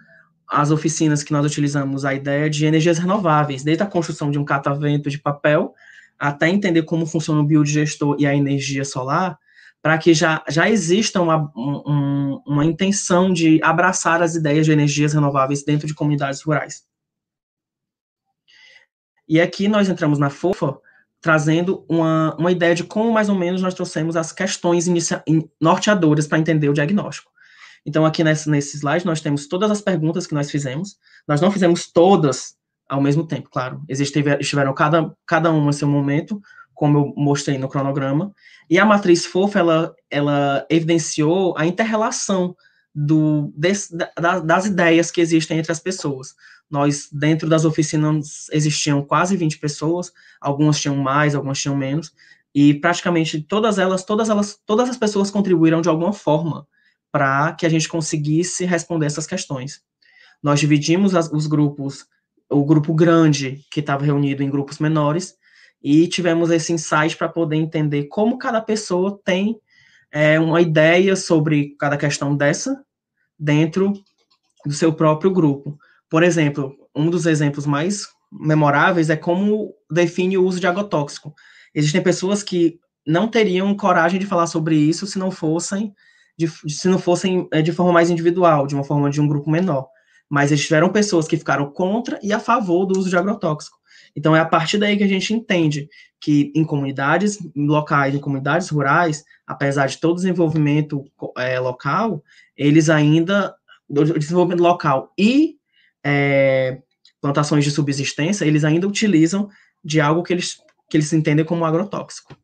as oficinas que nós utilizamos a ideia de energias renováveis, desde a construção de um catavento de papel, até entender como funciona o biodigestor e a energia solar, para que já, já exista uma, um, uma intenção de abraçar as ideias de energias renováveis dentro de comunidades rurais. E aqui nós entramos na FOFA trazendo uma, uma ideia de como mais ou menos nós trouxemos as questões norteadoras para entender o diagnóstico. Então, aqui nesse, nesse slide, nós temos todas as perguntas que nós fizemos. Nós não fizemos todas ao mesmo tempo, claro. Existiveram, estiveram cada, cada uma em seu momento, como eu mostrei no cronograma. E a matriz FOFA, ela, ela evidenciou a interrelação do, desse, da, das ideias que existem entre as pessoas. Nós, dentro das oficinas, existiam quase 20 pessoas, algumas tinham mais, algumas tinham menos, e praticamente todas elas, todas elas, todas as pessoas contribuíram de alguma forma para que a gente conseguisse responder essas questões. Nós dividimos as, os grupos, o grupo grande, que estava reunido em grupos menores, e tivemos esse insight para poder entender como cada pessoa tem é, uma ideia sobre cada questão dessa dentro do seu próprio grupo. Por exemplo, um dos exemplos mais memoráveis é como define o uso de agrotóxico. Existem pessoas que não teriam coragem de falar sobre isso se não fossem de, se não fossem é, de forma mais individual, de uma forma de um grupo menor. Mas eles tiveram pessoas que ficaram contra e a favor do uso de agrotóxico. Então é a partir daí que a gente entende que em comunidades locais, em comunidades rurais, apesar de todo desenvolvimento é, local, eles ainda, o desenvolvimento local e é, plantações de subsistência, eles ainda utilizam de algo que eles, que eles entendem como agrotóxico.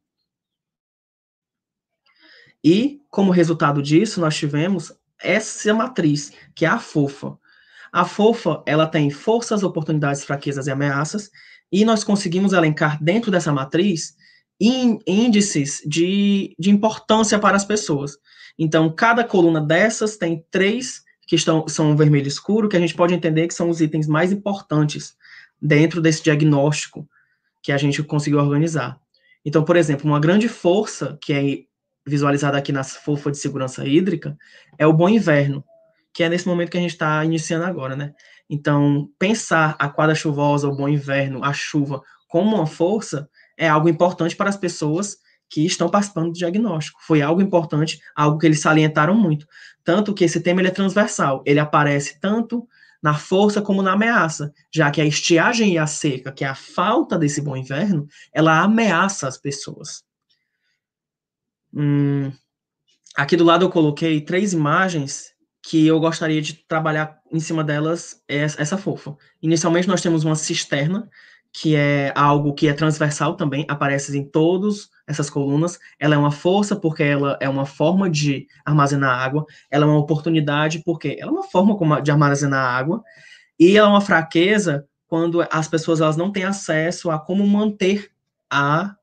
E, como resultado disso, nós tivemos essa matriz, que é a FOFA. A FOFA, ela tem forças, oportunidades, fraquezas e ameaças, e nós conseguimos elencar dentro dessa matriz índices de, de importância para as pessoas. Então, cada coluna dessas tem três que estão, são vermelho escuro, que a gente pode entender que são os itens mais importantes dentro desse diagnóstico que a gente conseguiu organizar. Então, por exemplo, uma grande força que é visualizada aqui na fofa de segurança hídrica é o bom inverno, que é nesse momento que a gente está iniciando agora, né? Então, pensar a quadra chuvosa, o bom inverno, a chuva como uma força é algo importante para as pessoas que estão participando do diagnóstico. Foi algo importante, algo que eles salientaram muito. Tanto que esse tema ele é transversal, ele aparece tanto na força como na ameaça, já que a estiagem e a seca, que é a falta desse bom inverno, ela ameaça as pessoas. Hum, aqui do lado eu coloquei três imagens que eu gostaria de trabalhar em cima delas, essa fofa. Inicialmente nós temos uma cisterna, que é algo que é transversal também, aparece em todas essas colunas. Ela é uma força porque ela é uma forma de armazenar água, ela é uma oportunidade porque ela é uma forma de armazenar água, e ela é uma fraqueza quando as pessoas elas não têm acesso a como manter a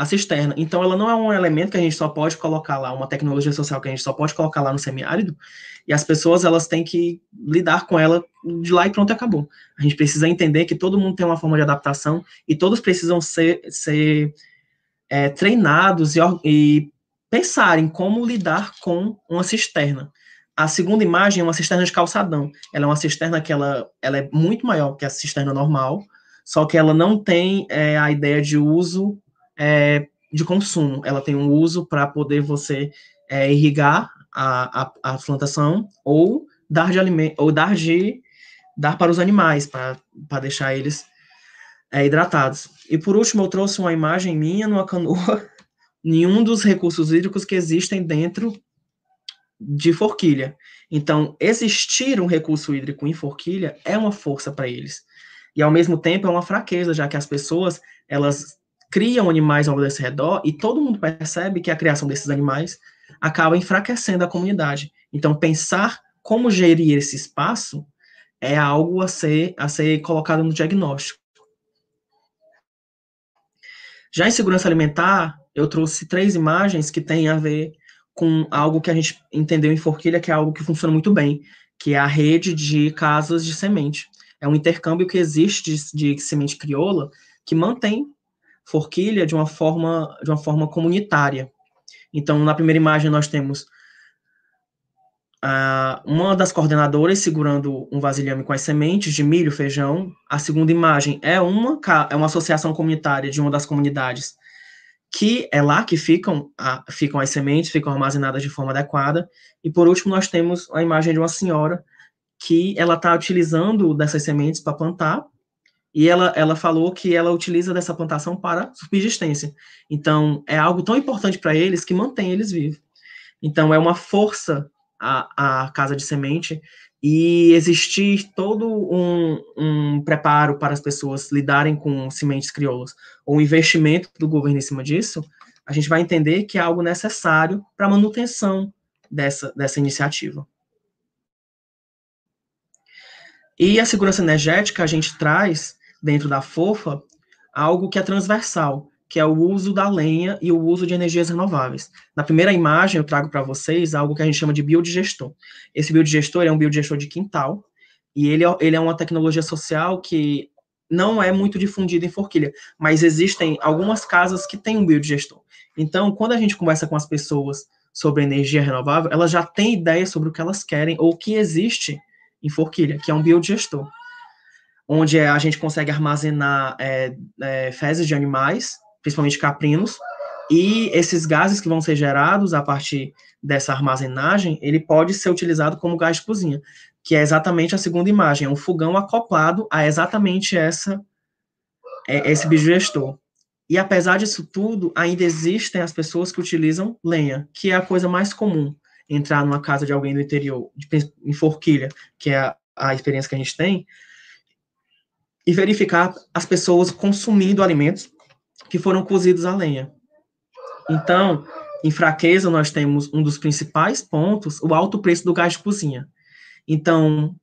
a cisterna. Então, ela não é um elemento que a gente só pode colocar lá, uma tecnologia social que a gente só pode colocar lá no semiárido, e as pessoas, elas têm que lidar com ela de lá e pronto, acabou. A gente precisa entender que todo mundo tem uma forma de adaptação, e todos precisam ser, ser é, treinados e, e pensar em como lidar com uma cisterna. A segunda imagem é uma cisterna de calçadão. Ela é uma cisterna que ela, ela é muito maior que a cisterna normal, só que ela não tem é, a ideia de uso é, de consumo. Ela tem um uso para poder você é, irrigar a, a, a, plantação ou dar de alimento ou dar de dar para os animais para deixar eles é, hidratados. E por último, eu trouxe uma imagem minha numa canoa, (laughs) nenhum dos recursos hídricos que existem dentro de forquilha. Então, existir um recurso hídrico em forquilha é uma força para eles. E ao mesmo tempo é uma fraqueza, já que as pessoas, elas criam animais ao desse redor e todo mundo percebe que a criação desses animais acaba enfraquecendo a comunidade. Então, pensar como gerir esse espaço é algo a ser, a ser colocado no diagnóstico. Já em segurança alimentar, eu trouxe três imagens que têm a ver com algo que a gente entendeu em Forquilha, que é algo que funciona muito bem, que é a rede de casas de semente. É um intercâmbio que existe de, de semente crioula que mantém forquilha de uma forma, de uma forma comunitária. Então, na primeira imagem, nós temos uma das coordenadoras segurando um vasilhame com as sementes de milho, feijão. A segunda imagem é uma, é uma associação comunitária de uma das comunidades, que é lá que ficam, a, ficam as sementes, ficam armazenadas de forma adequada. E, por último, nós temos a imagem de uma senhora que ela está utilizando dessas sementes para plantar, e ela, ela falou que ela utiliza dessa plantação para subsistência. Então, é algo tão importante para eles que mantém eles vivos. Então, é uma força a, a casa de semente e existir todo um, um preparo para as pessoas lidarem com sementes crioulas, ou um investimento do governo em cima disso, a gente vai entender que é algo necessário para a manutenção dessa, dessa iniciativa. E a segurança energética a gente traz dentro da FOFA algo que é transversal, que é o uso da lenha e o uso de energias renováveis. Na primeira imagem, eu trago para vocês algo que a gente chama de biodigestor. Esse biodigestor é um biodigestor de quintal, e ele, é, ele é uma tecnologia social que não é muito difundida em Forquilha, mas existem algumas casas que têm um biodigestor. Então, quando a gente conversa com as pessoas sobre energia renovável, elas já têm ideia sobre o que elas querem ou o que existe em Forquilha, que é um biodigestor onde a gente consegue armazenar é, é, fezes de animais, principalmente caprinos, e esses gases que vão ser gerados a partir dessa armazenagem, ele pode ser utilizado como gás de cozinha, que é exatamente a segunda imagem, é um fogão acoplado a exatamente essa é, esse biogestor. E apesar disso tudo, ainda existem as pessoas que utilizam lenha, que é a coisa mais comum, entrar numa casa de alguém do interior, em Forquilha, que é a, a experiência que a gente tem, e verificar as pessoas consumindo alimentos que foram cozidos a lenha. Então, em fraqueza, nós temos um dos principais pontos, o alto preço do gás de cozinha. Então,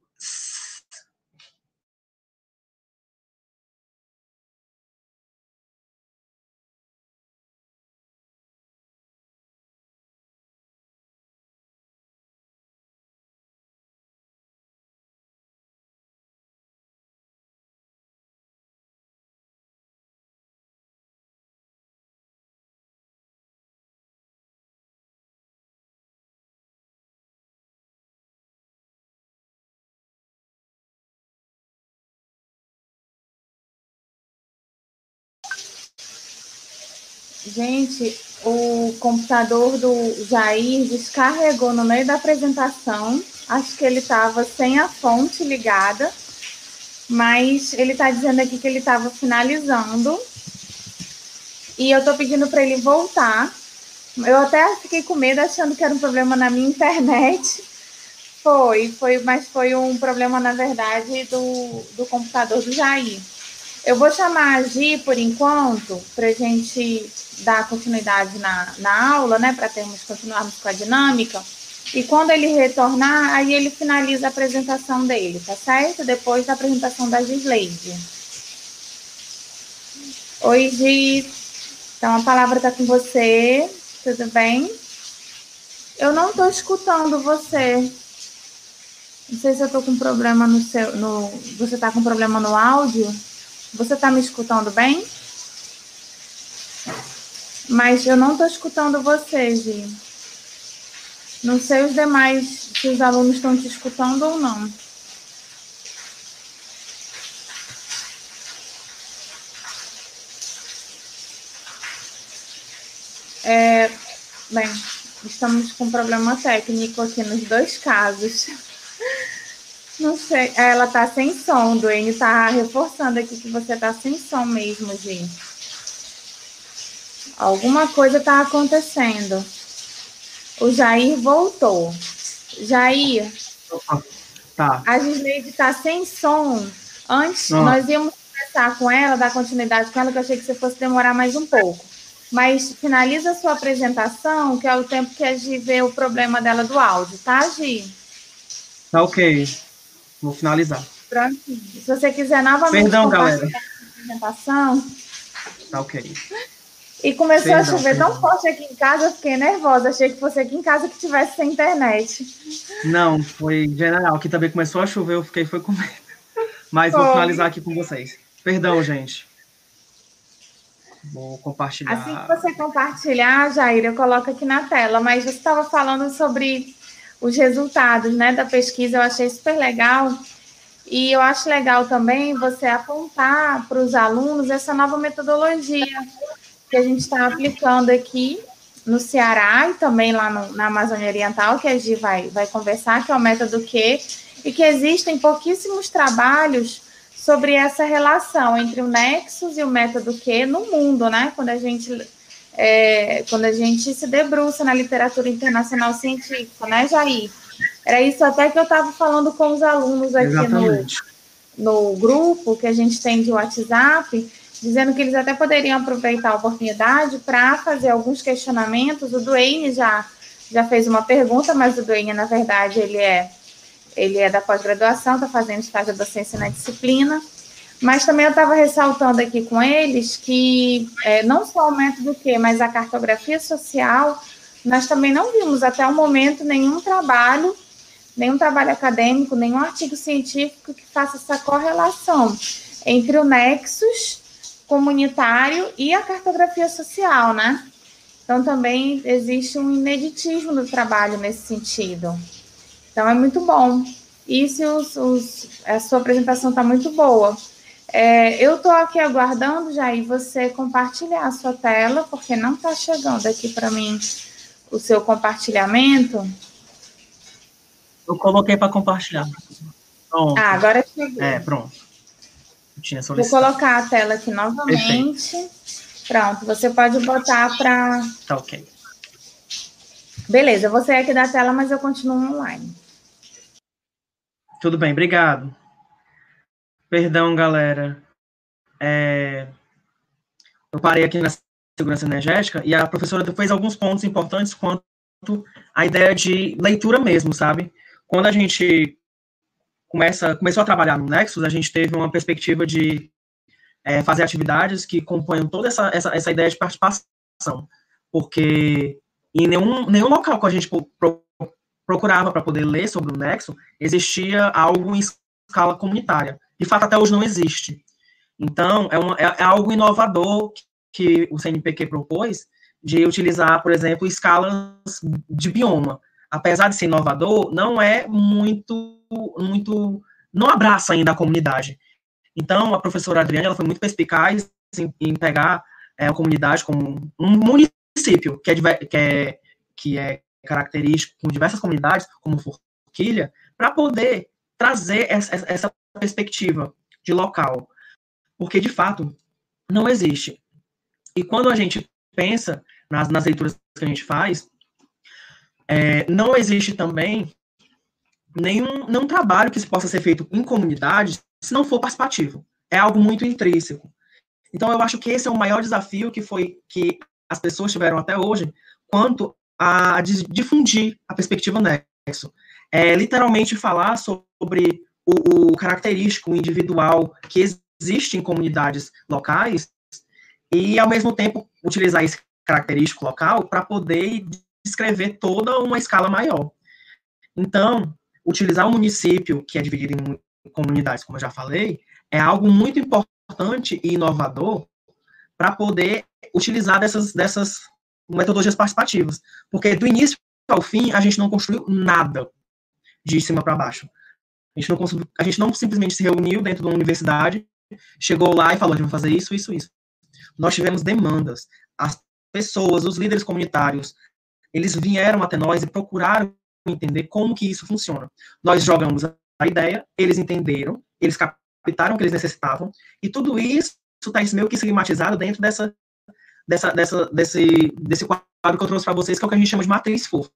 Gente, o computador do Jair descarregou no meio da apresentação. Acho que ele estava sem a fonte ligada, mas ele está dizendo aqui que ele estava finalizando. E eu estou pedindo para ele voltar. Eu até fiquei com medo, achando que era um problema na minha internet. Foi, foi, mas foi um problema, na verdade, do, do computador do Jair. Eu vou chamar a Gi por enquanto, para a gente dar continuidade na, na aula, né? Para termos continuarmos com a dinâmica. E quando ele retornar, aí ele finaliza a apresentação dele, tá certo? Depois da apresentação da Gisleide. Oi, Gi. Então a palavra está com você. Tudo bem? Eu não estou escutando você. Não sei se eu estou com problema no seu. No, você está com problema no áudio? Você está me escutando bem? Mas eu não estou escutando você, Gi. Não sei os demais, se os alunos estão te escutando ou não. É, bem, estamos com problema técnico aqui nos dois casos. (laughs) Não sei. Ela tá sem som, Duane tá reforçando aqui que você tá sem som mesmo, Gi. Alguma coisa tá acontecendo. O Jair voltou. Jair. Opa, tá. A Gisleide tá sem som. Antes, Não. nós íamos conversar com ela, dar continuidade com ela, que eu achei que você fosse demorar mais um pouco. Mas finaliza a sua apresentação, que é o tempo que a Gi vê o problema dela do áudio, tá, Gi? Tá ok. Vou finalizar. Pronto. Se você quiser novamente Perdão, galera. a apresentação. Tá ok. E começou perdão, a chover perdão. tão forte aqui em casa, eu fiquei nervosa. Achei que fosse aqui em casa que tivesse sem internet. Não, foi geral. Aqui também começou a chover, eu fiquei foi com medo. Mas foi. vou finalizar aqui com vocês. Perdão, gente. Vou compartilhar. Assim que você compartilhar, Jair, eu coloco aqui na tela. Mas você estava falando sobre os resultados né, da pesquisa, eu achei super legal. E eu acho legal também você apontar para os alunos essa nova metodologia que a gente está aplicando aqui no Ceará e também lá no, na Amazônia Oriental, que a Gi vai, vai conversar, que é o método Q, e que existem pouquíssimos trabalhos sobre essa relação entre o Nexus e o método Q no mundo, né? Quando a gente é, quando a gente se debruça na literatura internacional científica, né, Jair? Era isso até que eu estava falando com os alunos aqui no, no grupo que a gente tem de WhatsApp, dizendo que eles até poderiam aproveitar a oportunidade para fazer alguns questionamentos. O Duane já, já fez uma pergunta, mas o Duane, na verdade, ele é, ele é da pós-graduação, está fazendo estágio de docência na disciplina. Mas também eu estava ressaltando aqui com eles que é, não só o método Q, mas a cartografia social, nós também não vimos até o momento nenhum trabalho, nenhum trabalho acadêmico, nenhum artigo científico que faça essa correlação entre o nexus comunitário e a cartografia social, né? Então também existe um ineditismo do trabalho nesse sentido. Então é muito bom. E se os, os, a sua apresentação está muito boa. É, eu estou aqui aguardando, Jair, você compartilhar a sua tela, porque não está chegando aqui para mim o seu compartilhamento. Eu coloquei para compartilhar. Pronto. Ah, agora chegou. É, pronto. tinha Vou colocar a tela aqui novamente. Perfeito. Pronto, você pode botar para. Tá ok. Beleza, você é aqui da tela, mas eu continuo online. Tudo bem, obrigado. Perdão, galera. É... Eu parei aqui na segurança energética e a professora fez alguns pontos importantes quanto à ideia de leitura mesmo, sabe? Quando a gente começa, começou a trabalhar no Nexus, a gente teve uma perspectiva de é, fazer atividades que componham toda essa, essa, essa ideia de participação, porque em nenhum, nenhum local que a gente procurava para poder ler sobre o Nexus existia algo em escala comunitária de fato até hoje não existe. Então, é, uma, é, é algo inovador que o CNPq propôs, de utilizar, por exemplo, escalas de bioma. Apesar de ser inovador, não é muito, muito, não abraça ainda a comunidade. Então, a professora Adriana, ela foi muito perspicaz em, em pegar é, uma comunidade, como um município que é, que é, que é característico com diversas comunidades, como Forquilha, para poder trazer essa, essa perspectiva de local. Porque, de fato, não existe. E quando a gente pensa nas, nas leituras que a gente faz, é, não existe também nenhum, nenhum trabalho que possa ser feito em comunidade se não for participativo. É algo muito intrínseco. Então, eu acho que esse é o maior desafio que foi que as pessoas tiveram até hoje, quanto a difundir a perspectiva nexo. É literalmente falar sobre o, o característico individual que existe em comunidades locais e, ao mesmo tempo, utilizar esse característico local para poder descrever toda uma escala maior. Então, utilizar o município, que é dividido em comunidades, como eu já falei, é algo muito importante e inovador para poder utilizar dessas, dessas metodologias participativas. Porque do início ao fim, a gente não construiu nada de cima para baixo. A gente, não, a gente não simplesmente se reuniu dentro de uma universidade, chegou lá e falou, a gente vai fazer isso, isso, isso. Nós tivemos demandas. As pessoas, os líderes comunitários, eles vieram até nós e procuraram entender como que isso funciona. Nós jogamos a ideia, eles entenderam, eles captaram o que eles necessitavam, e tudo isso está meio que esquematizado dentro dessa, dessa, dessa, desse, desse quadro que eu trouxe para vocês, que é o que a gente chama de matriz fofa.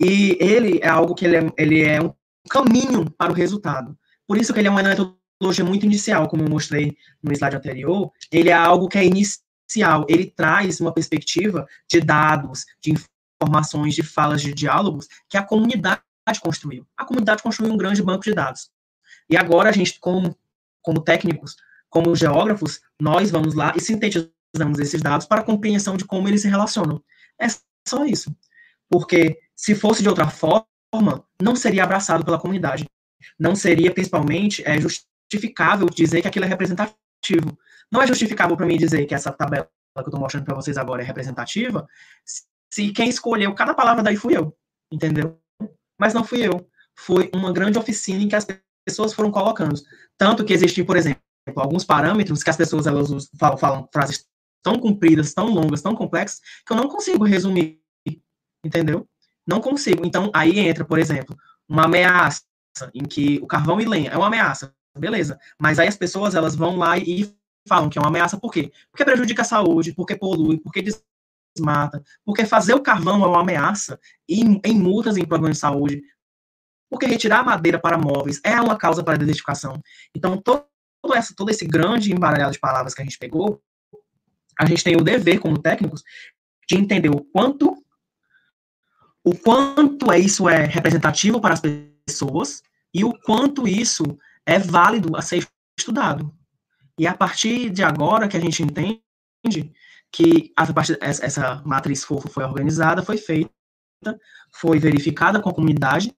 E ele é algo que ele é, ele é um caminho para o resultado. Por isso que ele é uma metodologia muito inicial, como eu mostrei no slide anterior, ele é algo que é inicial, ele traz uma perspectiva de dados, de informações, de falas, de diálogos que a comunidade construiu. A comunidade construiu um grande banco de dados. E agora a gente, como, como técnicos, como geógrafos, nós vamos lá e sintetizamos esses dados para compreensão de como eles se relacionam. É só isso. Porque se fosse de outra forma, não seria abraçado pela comunidade. Não seria, principalmente, é, justificável dizer que aquilo é representativo. Não é justificável para mim dizer que essa tabela que eu estou mostrando para vocês agora é representativa, se quem escolheu cada palavra daí fui eu, entendeu? Mas não fui eu. Foi uma grande oficina em que as pessoas foram colocando. Tanto que existem, por exemplo, alguns parâmetros que as pessoas elas falam, falam frases tão compridas, tão longas, tão complexas, que eu não consigo resumir, entendeu? Não consigo. Então, aí entra, por exemplo, uma ameaça em que o carvão e lenha é uma ameaça, beleza. Mas aí as pessoas elas vão lá e falam que é uma ameaça por quê? Porque prejudica a saúde, porque polui, porque desmata, porque fazer o carvão é uma ameaça em, em multas em problemas de saúde, porque retirar madeira para móveis é uma causa para desertificação. Então, todo, essa, todo esse grande embaralhado de palavras que a gente pegou, a gente tem o dever, como técnicos, de entender o quanto o quanto é isso é representativo para as pessoas e o quanto isso é válido a ser estudado. E a partir de agora que a gente entende que a partir, essa matriz fofa foi organizada, foi feita, foi verificada com a comunidade,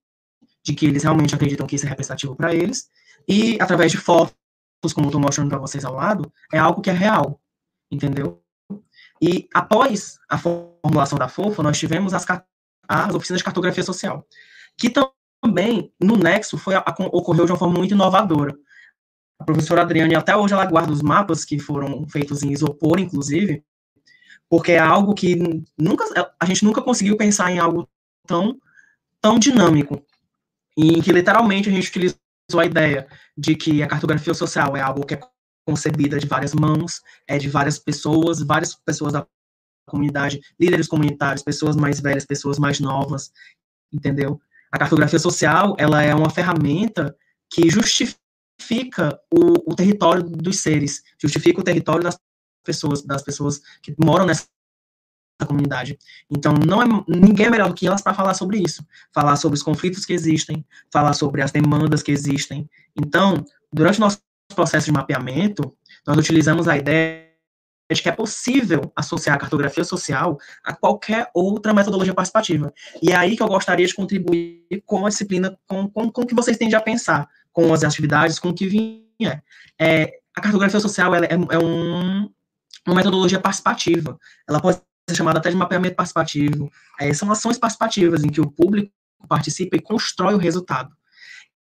de que eles realmente acreditam que isso é representativo para eles, e através de fotos, como estou mostrando para vocês ao lado, é algo que é real, entendeu? E após a formulação da FOFA, nós tivemos as, as oficinas de cartografia social, que também, no Nexo, foi, ocorreu de uma forma muito inovadora. A professora Adriane, até hoje, ela guarda os mapas que foram feitos em isopor, inclusive, porque é algo que nunca a gente nunca conseguiu pensar em algo tão tão dinâmico em que literalmente a gente utilizou a ideia de que a cartografia social é algo que é concebida de várias mãos, é de várias pessoas, várias pessoas comunidade, líderes comunitários, pessoas mais velhas, pessoas mais novas, entendeu? A cartografia social, ela é uma ferramenta que justifica o, o território dos seres, justifica o território das pessoas, das pessoas que moram nessa comunidade. Então, não é ninguém é melhor do que elas para falar sobre isso, falar sobre os conflitos que existem, falar sobre as demandas que existem. Então, durante o nosso processo de mapeamento, nós utilizamos a ideia de que é possível associar a cartografia social a qualquer outra metodologia participativa. E é aí que eu gostaria de contribuir com a disciplina, com, com, com o que vocês tendem a pensar, com as atividades, com o que vier. É, a cartografia social é, é um, uma metodologia participativa. Ela pode ser chamada até de mapeamento participativo. É, são ações participativas em que o público participa e constrói o resultado.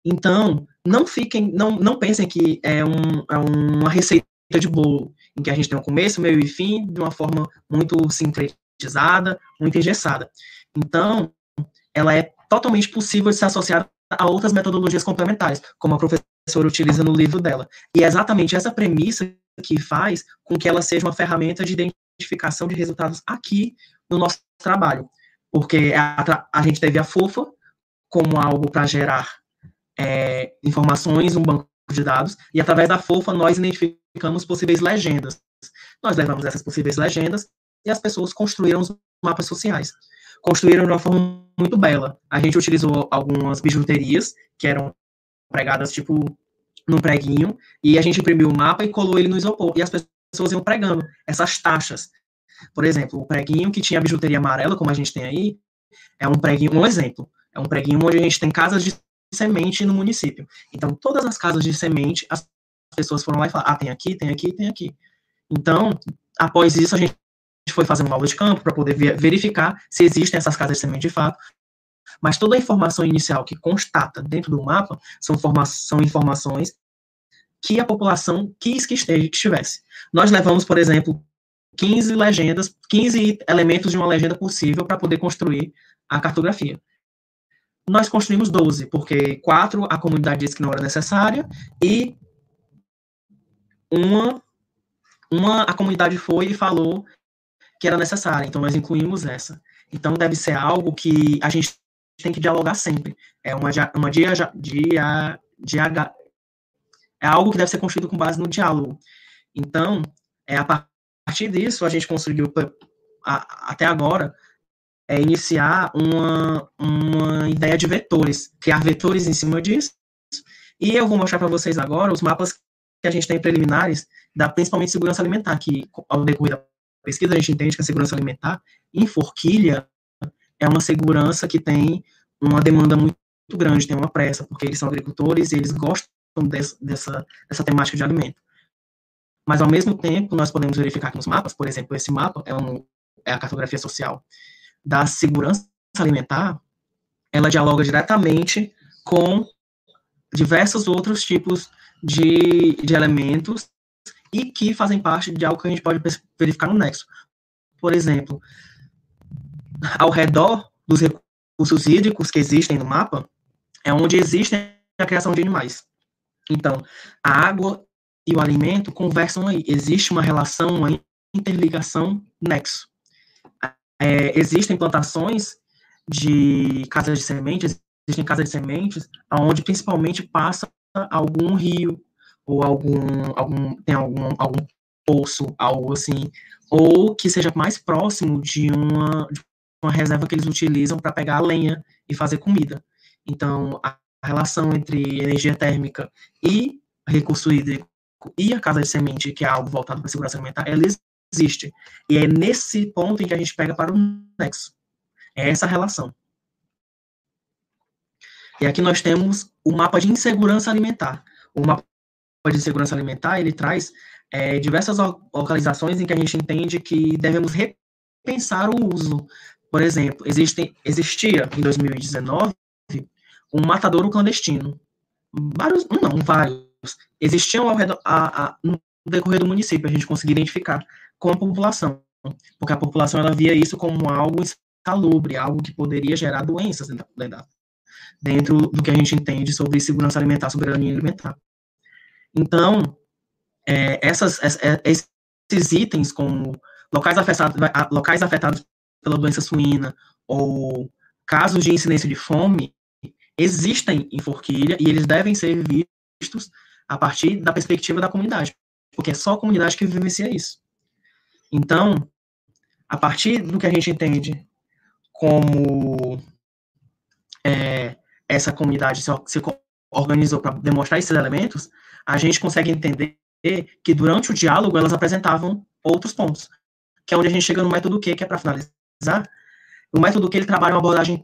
Então, não fiquem, não, não pensem que é, um, é uma receita de bolo em que a gente tem um começo, meio e fim, de uma forma muito sincretizada, muito engessada. Então, ela é totalmente possível de ser associada a outras metodologias complementares, como a professora utiliza no livro dela. E é exatamente essa premissa que faz com que ela seja uma ferramenta de identificação de resultados aqui no nosso trabalho. Porque a, a gente teve a FOFA como algo para gerar é, informações, um banco de dados, e através da FOFA nós identificamos possíveis legendas. Nós levamos essas possíveis legendas e as pessoas construíram os mapas sociais. Construíram de uma forma muito bela. A gente utilizou algumas bijuterias que eram pregadas, tipo, num preguinho, e a gente imprimiu o mapa e colou ele no isopor. E as pessoas iam pregando essas taxas. Por exemplo, o preguinho que tinha a bijuteria amarela, como a gente tem aí, é um preguinho, um exemplo. É um preguinho onde a gente tem casas de semente no município. Então, todas as casas de semente, as pessoas foram lá e falaram: ah, tem aqui, tem aqui, tem aqui. Então, após isso, a gente foi fazer uma aula de campo para poder verificar se existem essas casas de semente de fato. Mas toda a informação inicial que constata dentro do mapa são, são informações que a população quis que estivesse. Nós levamos, por exemplo, 15 legendas, 15 elementos de uma legenda possível para poder construir a cartografia. Nós construímos 12, porque quatro a comunidade disse que não era necessária e uma, uma a comunidade foi e falou que era necessária, então nós incluímos essa. Então deve ser algo que a gente tem que dialogar sempre. É uma, uma dia, dia, dia, é algo que deve ser construído com base no diálogo. Então, é a partir disso a gente conseguiu a, até agora é iniciar uma, uma ideia de vetores, criar vetores em cima disso. E eu vou mostrar para vocês agora os mapas que a gente tem preliminares da principalmente segurança alimentar, que ao decorrer da pesquisa a gente entende que a segurança alimentar em forquilha é uma segurança que tem uma demanda muito grande, tem uma pressa, porque eles são agricultores e eles gostam dessa, dessa, dessa temática de alimento. Mas, ao mesmo tempo, nós podemos verificar que nos mapas, por exemplo, esse mapa é, um, é a cartografia social, da segurança alimentar, ela dialoga diretamente com diversos outros tipos de, de elementos e que fazem parte de algo que a gente pode verificar no nexo. Por exemplo, ao redor dos recursos hídricos que existem no mapa, é onde existe a criação de animais. Então, a água e o alimento conversam aí. Existe uma relação, uma interligação nexo é, existem plantações de casas de sementes, existem casas de sementes, onde principalmente passa algum rio, ou algum, algum tem algum, algum poço, algo assim, ou que seja mais próximo de uma, de uma reserva que eles utilizam para pegar a lenha e fazer comida. Então, a relação entre energia térmica e recurso hídrico e a casa de semente, que é algo voltado para a segurança alimentar, ela existe. E é nesse ponto em que a gente pega para o nexo. É essa relação. E aqui nós temos o mapa de insegurança alimentar. O mapa de insegurança alimentar, ele traz é, diversas localizações em que a gente entende que devemos repensar o uso. Por exemplo, existe, existia em 2019 um matadouro clandestino. Vários, não, vários. Existiam ao redor, a, a, no decorrer do município, a gente conseguia identificar com a população, porque a população ela via isso como algo insalubre, algo que poderia gerar doenças dentro do que a gente entende sobre segurança alimentar, soberania alimentar. Então, é, essas, é, esses itens como locais afetados, locais afetados pela doença suína ou casos de incidência de fome existem em Forquilha e eles devem ser vistos a partir da perspectiva da comunidade, porque é só a comunidade que vivencia isso. Então, a partir do que a gente entende como é, essa comunidade se, se organizou para demonstrar esses elementos, a gente consegue entender que durante o diálogo elas apresentavam outros pontos, que é onde a gente chega no método Q, que é para finalizar. O método Q ele trabalha uma abordagem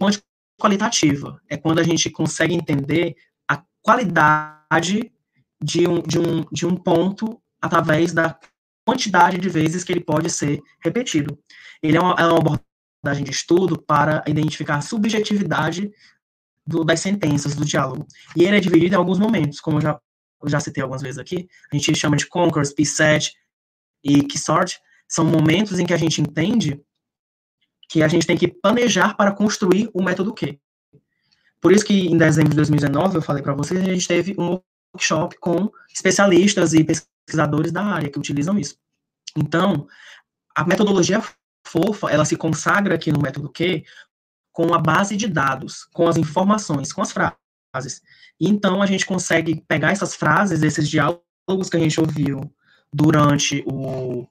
quantitativa, é quando a gente consegue entender a qualidade de um, de um, de um ponto através da quantidade de vezes que ele pode ser repetido. Ele é uma, é uma abordagem de estudo para identificar a subjetividade do, das sentenças, do diálogo. E ele é dividido em alguns momentos, como eu já, eu já citei algumas vezes aqui, a gente chama de Concourse, P7, e Keysort são momentos em que a gente entende que a gente tem que planejar para construir o método Q. Por isso que em dezembro de 2019 eu falei para vocês, a gente teve um workshop com especialistas e pesquisadores da área que utilizam isso. Então, a metodologia fofa, ela se consagra aqui no método Q com a base de dados, com as informações, com as frases. E então a gente consegue pegar essas frases, esses diálogos que a gente ouviu durante o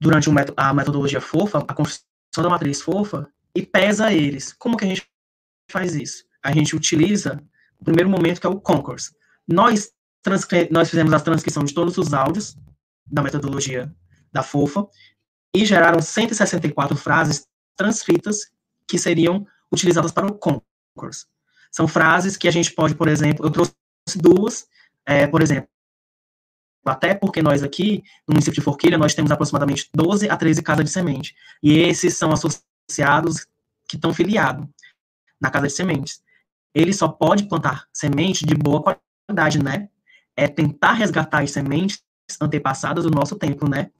durante a metodologia fofa, a construção da matriz fofa, e pesa eles. Como que a gente faz isso? A gente utiliza o primeiro momento que é o Concourse. Nós, nós fizemos a transcrição de todos os áudios da metodologia da fofa e geraram 164 frases transcritas que seriam utilizadas para o Concourse. São frases que a gente pode, por exemplo, eu trouxe duas, é, por exemplo, até porque nós aqui, no município de Forquilha, nós temos aproximadamente 12 a 13 casas de semente. E esses são associados que estão filiados na casa de sementes. Ele só pode plantar semente de boa qualidade, né? É tentar resgatar as sementes antepassadas do nosso tempo, né?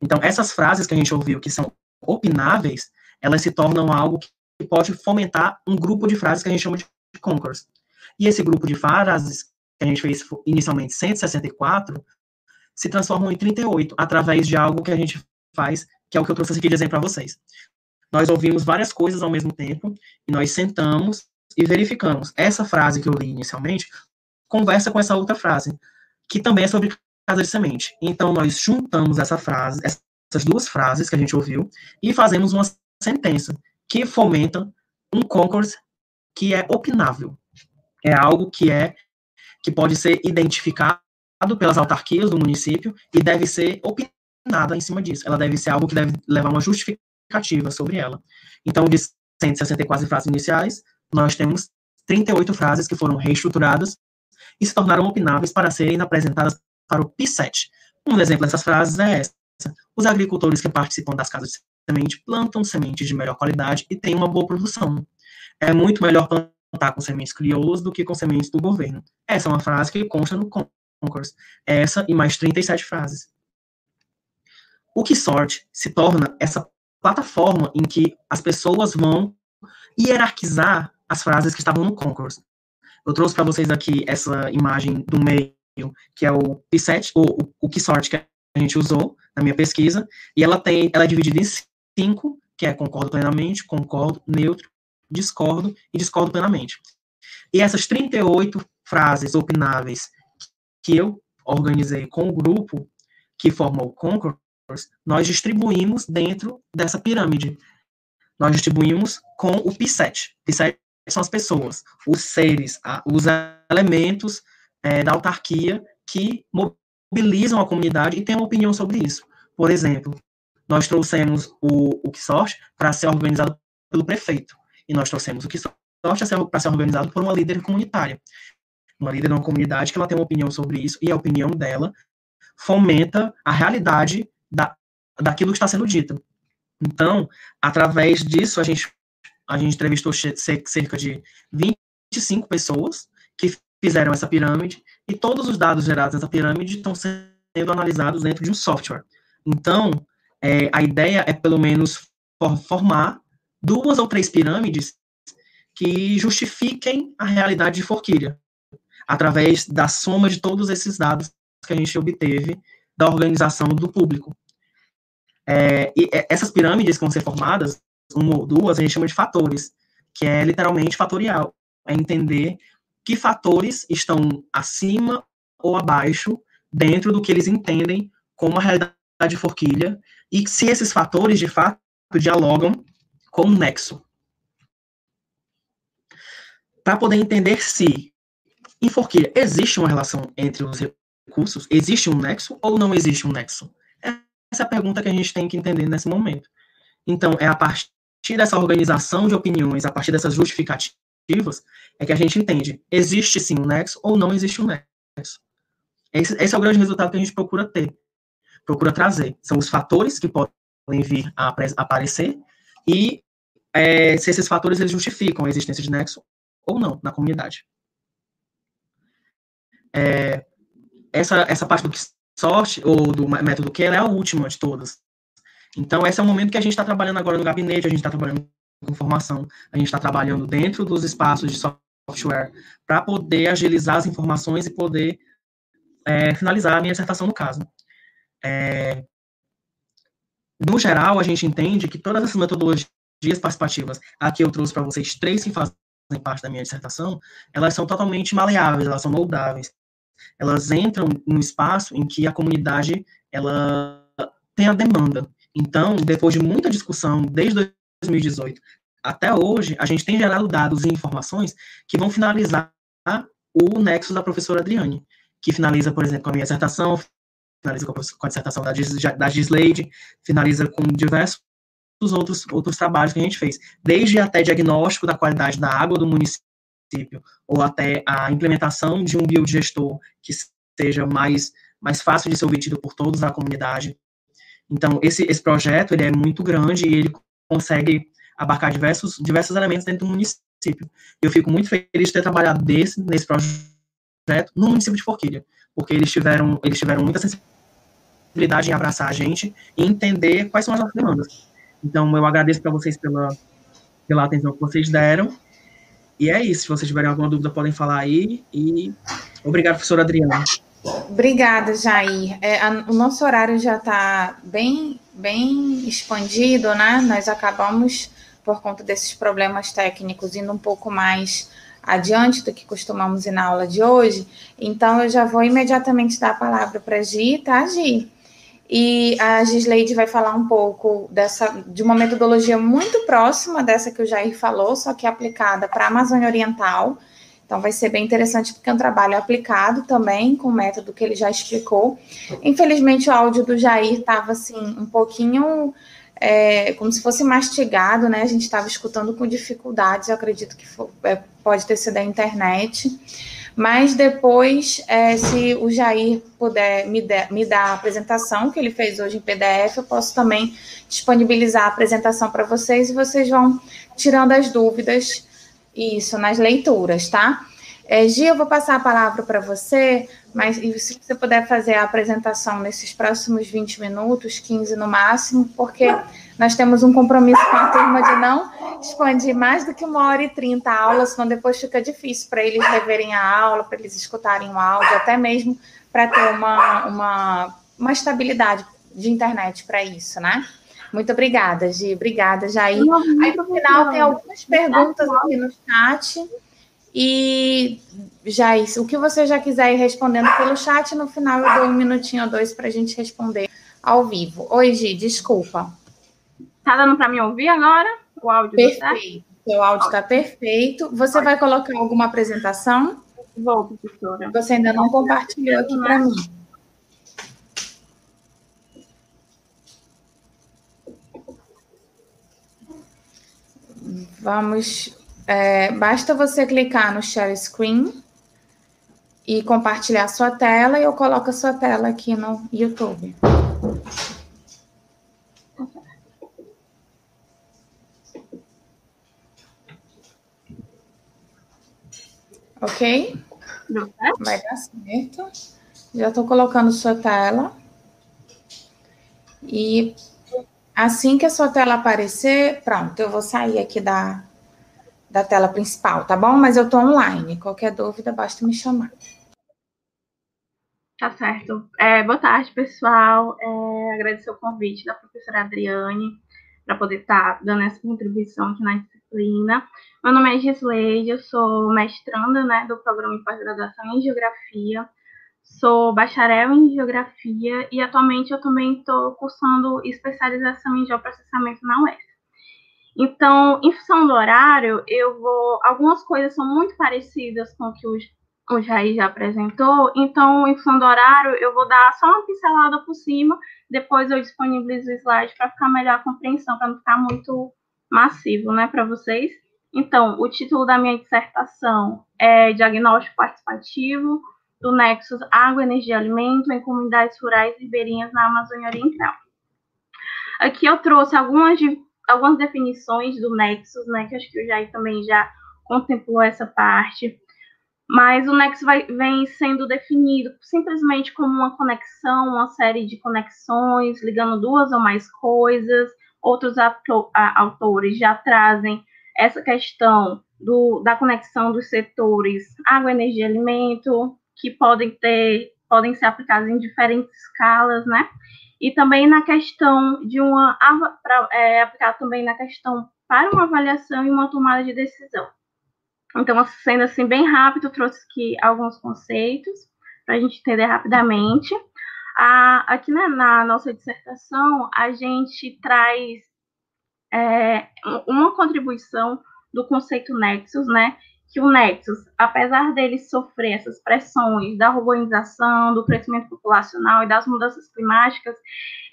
Então, essas frases que a gente ouviu, que são opináveis, elas se tornam algo que pode fomentar um grupo de frases que a gente chama de concourse. E esse grupo de frases que a gente fez inicialmente 164, se transformam em 38, através de algo que a gente faz, que é o que eu trouxe aqui de exemplo para vocês. Nós ouvimos várias coisas ao mesmo tempo, e nós sentamos e verificamos. Essa frase que eu li inicialmente conversa com essa outra frase, que também é sobre casa de semente. Então, nós juntamos essa frase, essas duas frases que a gente ouviu, e fazemos uma sentença que fomenta um concurso que é opinável. É algo que é que pode ser identificado pelas autarquias do município e deve ser opinada em cima disso. Ela deve ser algo que deve levar uma justificativa sobre ela. Então, de 164 frases iniciais, nós temos 38 frases que foram reestruturadas e se tornaram opináveis para serem apresentadas para o P7. Um exemplo dessas frases é essa. Os agricultores que participam das casas de semente plantam sementes de melhor qualidade e têm uma boa produção. É muito melhor plantar com sementes crioulas do que com sementes do governo. Essa é uma frase que consta no Concourse. Essa e mais 37 frases. O que sorte se torna essa plataforma em que as pessoas vão hierarquizar as frases que estavam no Concourse. Eu trouxe para vocês aqui essa imagem do meio, que é o P7, ou o, que sorte que a gente usou na minha pesquisa, e ela tem, ela é dividida em cinco, que é concordo plenamente, concordo, neutro, discordo e discordo plenamente. E essas 38 frases opináveis que eu organizei com o grupo que formou o Concourse, nós distribuímos dentro dessa pirâmide. Nós distribuímos com o P7. P7 são as pessoas, os seres, os elementos é, da autarquia que mobilizam a comunidade e têm uma opinião sobre isso. Por exemplo, nós trouxemos o, o QSORT para ser organizado pelo prefeito e nós trouxemos o que sorte para ser organizado por uma líder comunitária. Uma líder de uma comunidade que ela tem uma opinião sobre isso, e a opinião dela fomenta a realidade da, daquilo que está sendo dito. Então, através disso, a gente, a gente entrevistou cerca de 25 pessoas que fizeram essa pirâmide, e todos os dados gerados nessa pirâmide estão sendo analisados dentro de um software. Então, é, a ideia é, pelo menos, formar duas ou três pirâmides que justifiquem a realidade de Forquilha, através da soma de todos esses dados que a gente obteve da organização do público. É, e essas pirâmides que vão ser formadas, uma ou duas, a gente chama de fatores, que é literalmente fatorial, é entender que fatores estão acima ou abaixo dentro do que eles entendem como a realidade de Forquilha, e se esses fatores, de fato, dialogam com nexo. Para poder entender se em Forquilha existe uma relação entre os recursos, existe um nexo ou não existe um nexo? Essa é a pergunta que a gente tem que entender nesse momento. Então, é a partir dessa organização de opiniões, a partir dessas justificativas, é que a gente entende, existe sim um nexo ou não existe um nexo. Esse, esse é o grande resultado que a gente procura ter, procura trazer. São os fatores que podem vir a aparecer e é, se esses fatores eles justificam a existência de nexo ou não na comunidade. É, essa, essa parte do sorte, ou do método que é a última de todas. Então, esse é o momento que a gente está trabalhando agora no gabinete, a gente está trabalhando com informação, a gente está trabalhando dentro dos espaços de software para poder agilizar as informações e poder é, finalizar a minha dissertação no caso. É, no geral, a gente entende que todas essas metodologias participativas, aqui eu trouxe para vocês três que fazem parte da minha dissertação, elas são totalmente maleáveis, elas são moldáveis. Elas entram no espaço em que a comunidade ela tem a demanda. Então, depois de muita discussão, desde 2018 até hoje, a gente tem gerado dados e informações que vão finalizar o nexo da professora Adriane, que finaliza, por exemplo, com a minha dissertação, finaliza com a, dissertação da, da Gislade, finaliza com diversos outros, outros trabalhos que a gente fez, desde até diagnóstico da qualidade da água do município, ou até a implementação de um biodigestor que seja mais, mais fácil de ser obtido por todos da comunidade. Então, esse, esse projeto ele é muito grande e ele consegue abarcar diversos, diversos elementos dentro do município. Eu fico muito feliz de ter trabalhado desse, nesse projeto no município de Forquilha, porque eles tiveram, eles tiveram muita sensibilidade em abraçar a gente e entender quais são as nossas demandas. Então, eu agradeço para vocês pela, pela atenção que vocês deram. E é isso. Se vocês tiverem alguma dúvida, podem falar aí. E obrigado, professora Adriana. Obrigada, Jair. É, a, o nosso horário já está bem, bem expandido, né? Nós acabamos, por conta desses problemas técnicos, indo um pouco mais adiante do que costumamos ir na aula de hoje. Então, eu já vou imediatamente dar a palavra para a Gi, tá, Gi? E a Gisleide vai falar um pouco dessa, de uma metodologia muito próxima dessa que o Jair falou, só que aplicada para a Amazônia Oriental. Então, vai ser bem interessante, porque é um trabalho aplicado também, com o método que ele já explicou. Infelizmente, o áudio do Jair estava, assim, um pouquinho é, como se fosse mastigado, né? A gente estava escutando com dificuldades, eu acredito que é, pode ter sido a internet. Mas depois, é, se o Jair puder me, de, me dar a apresentação que ele fez hoje em PDF, eu posso também disponibilizar a apresentação para vocês e vocês vão tirando as dúvidas, isso, nas leituras, tá? É, Gia, eu vou passar a palavra para você, mas se você puder fazer a apresentação nesses próximos 20 minutos, 15 no máximo, porque nós temos um compromisso com a turma de não expandir mais do que uma hora e trinta a aula, senão depois fica difícil para eles reverem a aula, para eles escutarem o áudio, até mesmo para ter uma, uma, uma estabilidade de internet para isso, né? Muito obrigada, Gi. Obrigada, Jair. Aí, no final, tem algumas perguntas aqui no chat. E, Jair, o que você já quiser ir respondendo pelo chat, no final eu dou um minutinho ou dois para a gente responder ao vivo. Oi, Gi, desculpa. Tá dando para me ouvir agora? O áudio tá Perfeito. Tá? Seu áudio está perfeito. Você vai colocar alguma apresentação? Vou, professora. Você ainda não compartilhou aqui para mim. Vamos. É, basta você clicar no Share Screen e compartilhar sua tela, e eu coloco a sua tela aqui no YouTube. Ok? Vai dar certo. Já estou colocando sua tela. E assim que a sua tela aparecer, pronto, eu vou sair aqui da, da tela principal, tá bom? Mas eu estou online. Qualquer dúvida, basta me chamar. Tá certo. É, boa tarde, pessoal. É, agradecer o convite da professora Adriane para poder estar tá dando essa contribuição aqui na disciplina. Meu nome é Gisleide, eu sou mestranda né, do programa de pós-graduação em Geografia, sou bacharel em Geografia e atualmente eu também estou cursando especialização em Geoprocessamento na UES. Então, em função do horário, eu vou. Algumas coisas são muito parecidas com o que o, Jair já apresentou, então, em função do horário, eu vou dar só uma pincelada por cima, depois eu disponibilizo o slide para ficar melhor a compreensão, para não ficar muito massivo né, para vocês. Então, o título da minha dissertação é Diagnóstico Participativo do Nexus Água, Energia e Alimento em Comunidades Rurais Ribeirinhas na Amazônia Oriental. Aqui eu trouxe algumas, algumas definições do Nexus, né, que acho que o Jair também já contemplou essa parte. mas o nexo vai, vem sendo definido simplesmente como uma conexão, uma série de conexões ligando duas ou mais coisas. Outros autores já trazem essa questão do, da conexão dos setores água, energia, alimento, que podem ter, podem ser aplicados em diferentes escalas, né? E também na questão de uma pra, é, aplicar também na questão para uma avaliação e uma tomada de decisão. Então, sendo assim bem rápido, trouxe aqui alguns conceitos para a gente entender rapidamente. Aqui na, na, nossa dissertação, a gente traz é, uma contribuição do conceito nexus, né? Que o nexus, apesar dele sofrer essas pressões da urbanização, do crescimento populacional e das mudanças climáticas,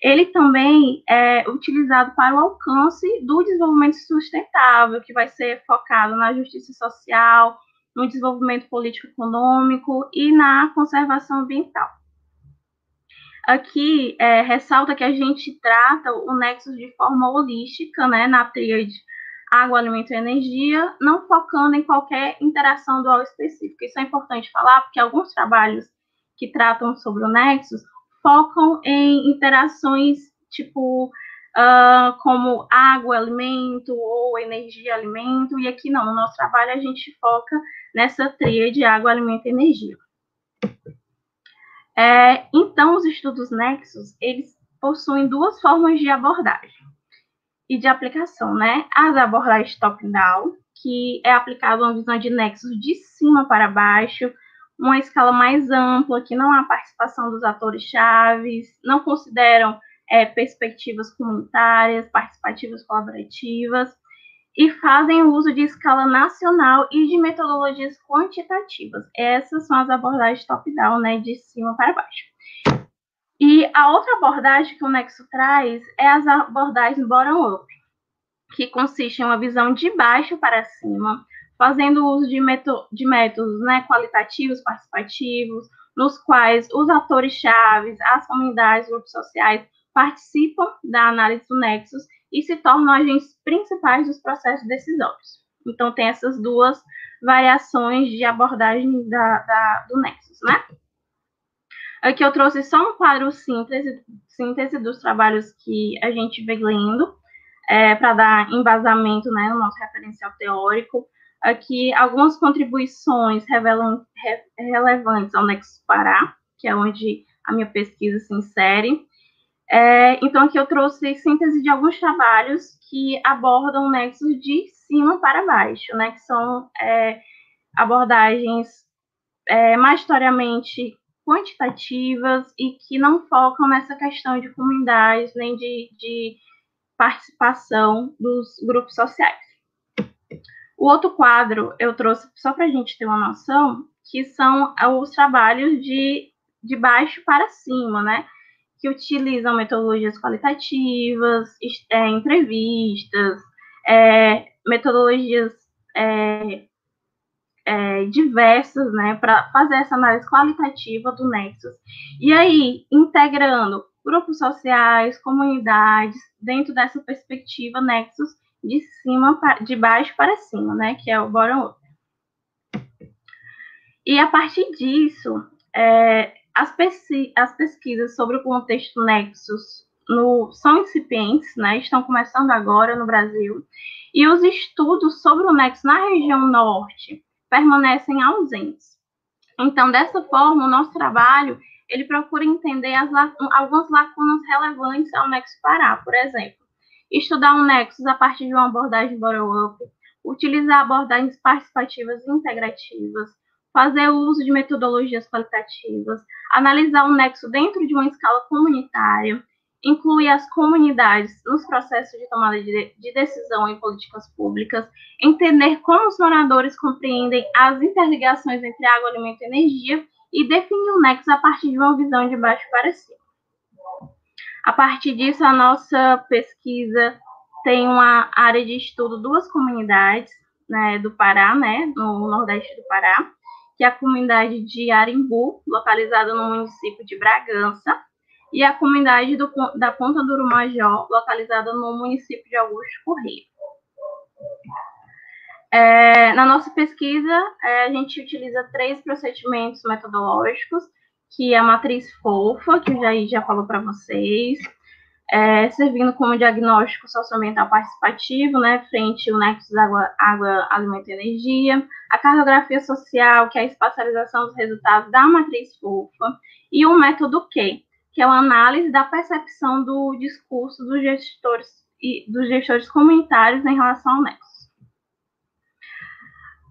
ele também é utilizado para o alcance do desenvolvimento sustentável, que vai ser focado na justiça social, no desenvolvimento político-econômico e na conservação ambiental. Aqui é, ressalta que a gente trata o nexus de forma holística, né, na tríade água, alimento e energia, não focando em qualquer interação dual específica. Isso é importante falar, porque alguns trabalhos que tratam sobre o Nexus focam em interações tipo uh, como água, alimento ou energia, alimento, e aqui não, no nosso trabalho a gente foca nessa tríade água, alimento e energia. É, então, os estudos Nexus, eles possuem duas formas de abordagem e de aplicação, né? As abordagens top-down, que é aplicado uma visão de nexos de cima para baixo, uma escala mais ampla, que não há participação dos atores chaves, não consideram é, perspectivas comunitárias, participativas colaborativas, e fazem uso de escala nacional e de metodologias quantitativas. Essas são as abordagens top-down, né, de cima para baixo. E a outra abordagem que o Nexo traz é as abordagens bottom-up, que consiste em uma visão de baixo para cima, fazendo uso de, de métodos né, qualitativos, participativos, nos quais os atores chaves, as comunidades, grupos sociais participam da análise do Nexus e se tornam agentes principais dos processos decisórios. Então, tem essas duas variações de abordagem da, da, do Nexus, né? Aqui eu trouxe só um quadro síntese, síntese dos trabalhos que a gente vem lendo, é, para dar embasamento né, no nosso referencial teórico. Aqui algumas contribuições revelam, re, relevantes ao Nexo Pará, que é onde a minha pesquisa se insere. É, então, aqui eu trouxe síntese de alguns trabalhos que abordam nexos de cima para baixo, né, que são é, abordagens é, majoritariamente quantitativas e que não focam nessa questão de comunidades nem de, de participação dos grupos sociais. O outro quadro eu trouxe só para a gente ter uma noção, que são os trabalhos de, de baixo para cima, né? Que utilizam metodologias qualitativas, é, entrevistas, é, metodologias é, é, diversas, né, para fazer essa análise qualitativa do Nexus. E aí, integrando grupos sociais, comunidades, dentro dessa perspectiva Nexus de cima, de baixo para cima, né, que é o bottom up. E a partir disso, é, as, as, pesquisas sobre o contexto Nexus no, são incipientes, né, estão começando agora no Brasil, e os estudos sobre o Nexus na região norte permanecem ausentes. Então, dessa forma, o nosso trabalho ele procura entender as, algumas lacunas relevantes ao nexo Pará, por exemplo, estudar um nexus a partir de uma abordagem bottom-up, utilizar abordagens participativas e integrativas, fazer uso de metodologias qualitativas, analisar um nexo dentro de uma escala comunitária, inclui as comunidades nos processos de tomada de, de decisão em políticas públicas, entender como os moradores compreendem as interligações entre água, alimento e energia e definir o nexo a partir de uma visão de baixo para cima. A partir disso, a nossa pesquisa tem uma área de estudo duas comunidades né, do Pará, né, no nordeste do Pará, que é a comunidade de Arimbu, localizada no município de Bragança, e a comunidade do, da Ponta do Urumajó, localizada no município de Augusto Correia. É, na nossa pesquisa, é, a gente utiliza três procedimentos metodológicos, que é a matriz fofa, que o Jair já falou para vocês, é, servindo como diagnóstico socioambiental participativo, né, frente ao nexo água, água, alimento e energia, a cartografia social, que é a espacialização dos resultados da matriz fofa, e o método Q, que é a análise da percepção do discurso dos gestores e dos gestores comunitários em relação ao nexo.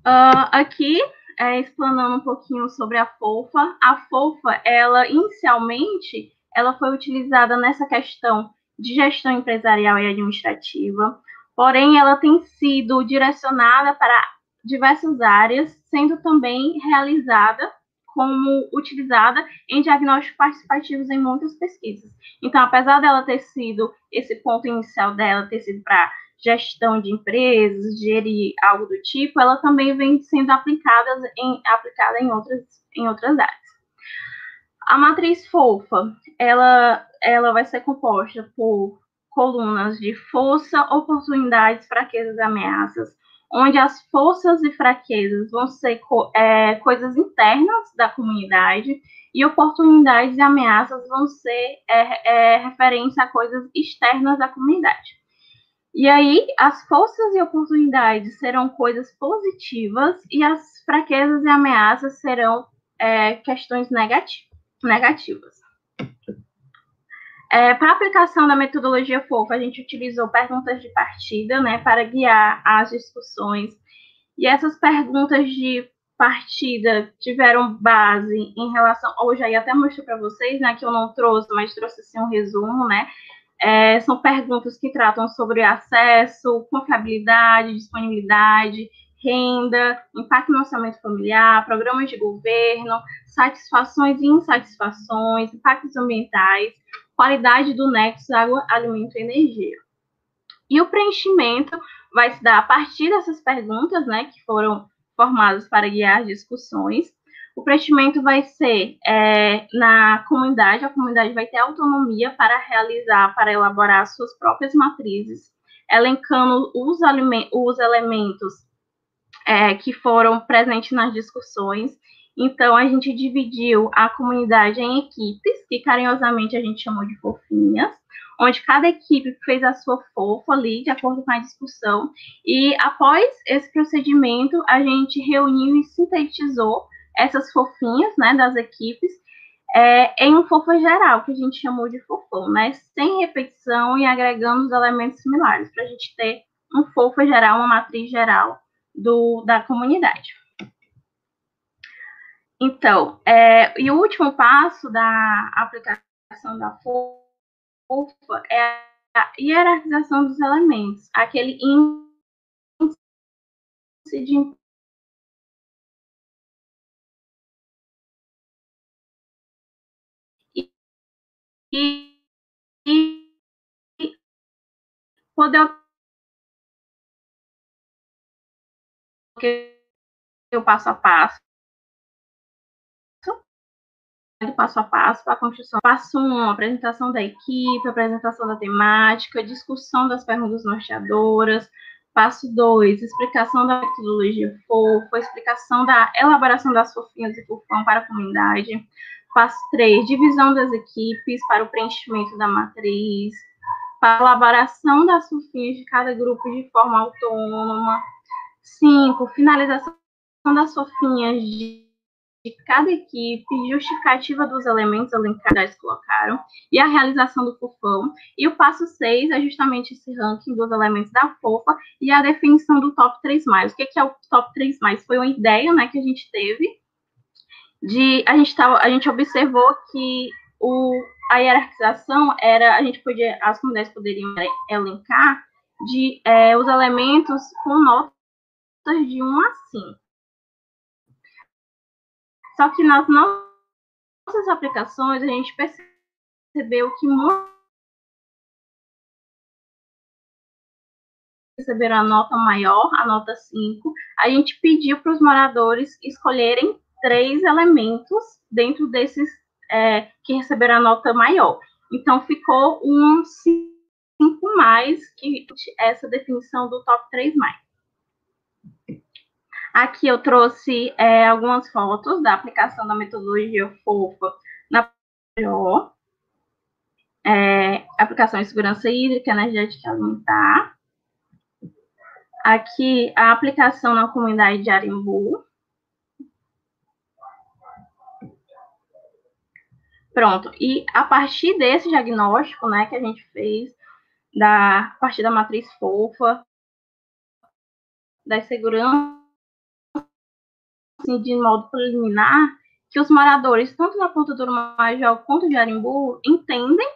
Uh, aqui, é, explanando um pouquinho sobre a FOFA, a FOFA, ela inicialmente, ela foi utilizada nessa questão de gestão empresarial e administrativa, porém ela tem sido direcionada para diversas áreas, sendo também realizada como utilizada em diagnósticos participativos em muitas pesquisas. Então, apesar dela ter sido esse ponto inicial dela ter sido para gestão de empresas, gerir algo do tipo, ela também vem sendo aplicada em, aplicada em, outras, em outras áreas. A matriz fofa, ela, ela vai ser composta por colunas de força, oportunidades, fraquezas ameaças, onde as forças e fraquezas vão ser é, coisas internas da comunidade e oportunidades e ameaças vão ser é, é, referência a coisas externas da comunidade. E aí, as forças e oportunidades serão coisas positivas e as fraquezas e ameaças serão é, questões negativas. É, para a aplicação da metodologia FOFA, a gente utilizou perguntas de partida né, para guiar as discussões. E essas perguntas de partida tiveram base em relação. Hoje aí até mostrei para vocês, né, que eu não trouxe, mas trouxe assim, um resumo, né? É, são perguntas que tratam sobre acesso, confiabilidade, disponibilidade, renda, impacto no orçamento familiar, programas de governo, satisfações e insatisfações, impactos ambientais, qualidade do nexo água, alimento e energia. E o preenchimento vai se dar a partir dessas perguntas, né, que foram formadas para guiar discussões, o preenchimento vai ser é, na comunidade, a comunidade vai ter autonomia para realizar, para elaborar suas próprias matrizes, elencando os, os elementos é, que foram presentes nas discussões. Então, a gente dividiu a comunidade em equipes, que carinhosamente a gente chamou de fofinhas, onde cada equipe fez a sua fofa ali, de acordo com a discussão. E após esse procedimento, a gente reuniu e sintetizou essas fofinhas, né, das equipes, é, em um fofa geral, que a gente chamou de fofão, né, sem repetição e agregando os elementos similares, para a gente ter um fofa geral, uma matriz geral do, da comunidade. Então, é, e o último passo da aplicação da fofa é a hierarquização dos elementos, aquele índice de e, poder o passo a passo passo a passo para a construção. Passo 1, um, apresentação da equipe, apresentação da temática, discussão das perguntas norteadoras. Passo 2, explicação da metodologia FOFA, explicação da elaboração das fofinhas e fofão para a comunidade. Passo 3, divisão das equipes para o preenchimento da matriz, para a elaboração das fofinhas de cada grupo de forma autônoma. 5, finalização das fofinhas de, de cada equipe, justificativa dos elementos elencados que colocaram, e a realização do fofão. E o passo 6 é justamente esse ranking dos elementos da fofa e a definição do top 3 mais. O que é o top 3 mais? Foi uma ideia né, que a gente teve de a gente tava, a gente observou que o, a hierarquização era a gente podia as comunidades poderiam elencar de é, os elementos com notas de 1 a 5. Só que nas nossas aplicações a gente percebeu que muitos receberam a nota maior, a nota 5, a gente pediu para os moradores escolherem três elementos dentro desses é, que receberam a nota maior. Então, ficou um 5 mais, que essa definição do top 3 mais. Aqui eu trouxe é, algumas fotos da aplicação da metodologia FOFA na PO, é, aplicação de segurança hídrica, energética alimentar. Aqui a aplicação na comunidade de Arimbu. Pronto, e a partir desse diagnóstico, né, que a gente fez, da a partir da matriz fofa, da segurança assim, de modo preliminar, que os moradores, tanto da Ponta do Major quanto de Arimbu, entendem,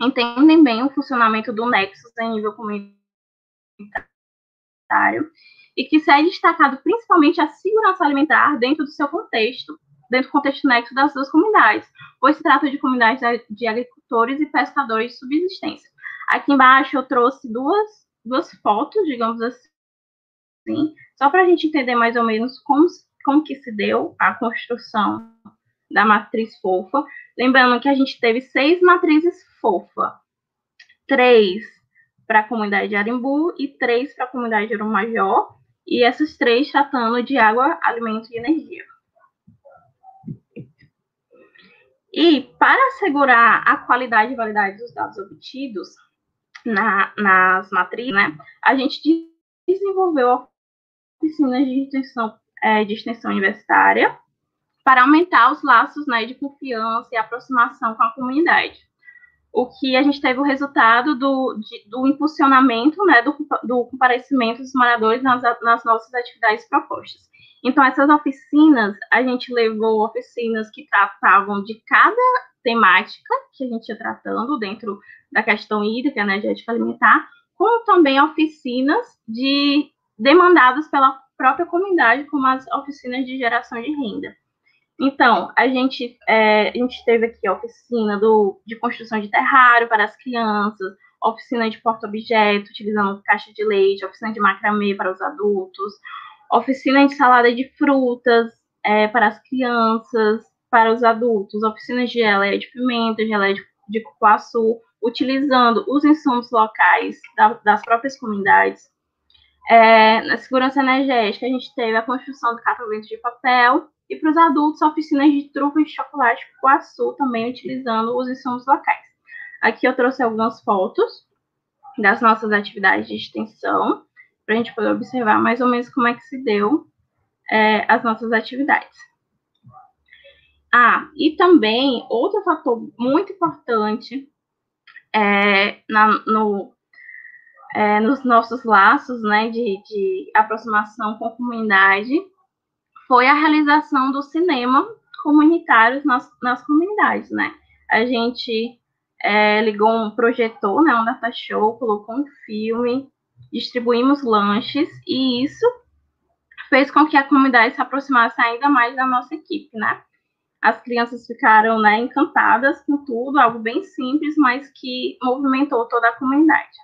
entendem bem o funcionamento do Nexus em nível comunitário e que se é destacado principalmente a segurança alimentar dentro do seu contexto, dentro do contexto nexo das duas comunidades, pois se trata de comunidades de agricultores e pescadores de subsistência. Aqui embaixo eu trouxe duas, duas fotos, digamos assim, só para a gente entender mais ou menos como, como que se deu a construção da matriz fofa. Lembrando que a gente teve seis matrizes fofa. Três para a comunidade de Arimbu e três para a comunidade de Urumajó. E essas três tratando de água, alimento e energia. E para assegurar a qualidade e validade dos dados obtidos na, nas matrizes, né, a gente desenvolveu oficinas de extensão, é, de extensão universitária para aumentar os laços né, de confiança e aproximação com a comunidade. O que a gente teve o resultado do, de, do impulsionamento né, do, do comparecimento dos moradores nas, nas nossas atividades propostas. Então, essas oficinas, a gente levou oficinas que tratavam de cada temática que a gente ia tratando dentro da questão hídrica, energética alimentar, como também oficinas de demandadas pela própria comunidade, como as oficinas de geração de renda. Então, a gente, é, a gente teve aqui a oficina do, de construção de terrário para as crianças, oficina de porta-objeto, utilizando caixa de leite, oficina de macramê para os adultos, oficina de salada de frutas é, para as crianças, para os adultos, oficinas de geleia de pimenta, geleia de, de cupuaçu, utilizando os insumos locais da, das próprias comunidades. É, na segurança energética, a gente teve a construção do catavento de papel, e para os adultos, oficinas de trufas de chocolate cupuaçu, também utilizando os insumos locais. Aqui eu trouxe algumas fotos das nossas atividades de extensão para a gente poder observar mais ou menos como é que se deu é, as nossas atividades. Ah, e também outro fator muito importante é, na, no, é, nos nossos laços né, de, de aproximação com a comunidade foi a realização do cinema comunitário nas, nas comunidades, né? A gente é, ligou um projetor, né, um data show, colocou um filme, distribuímos lanches e isso fez com que a comunidade se aproximasse ainda mais da nossa equipe, né? As crianças ficaram né, encantadas com tudo, algo bem simples, mas que movimentou toda a comunidade.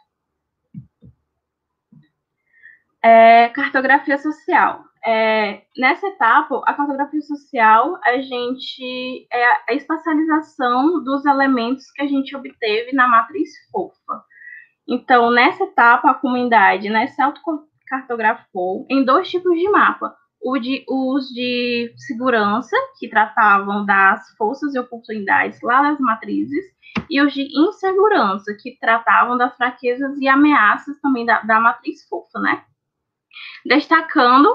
É, cartografia social. É, nessa etapa, a cartografia social, a gente é a espacialização dos elementos que a gente obteve na matriz fofa. Então, nessa etapa, a comunidade né, se autocartografou em dois tipos de mapa. O de, os de segurança, que tratavam das forças e oportunidades lá das matrizes, e os de insegurança, que tratavam das fraquezas e ameaças também da, da matriz fofa, né? Destacando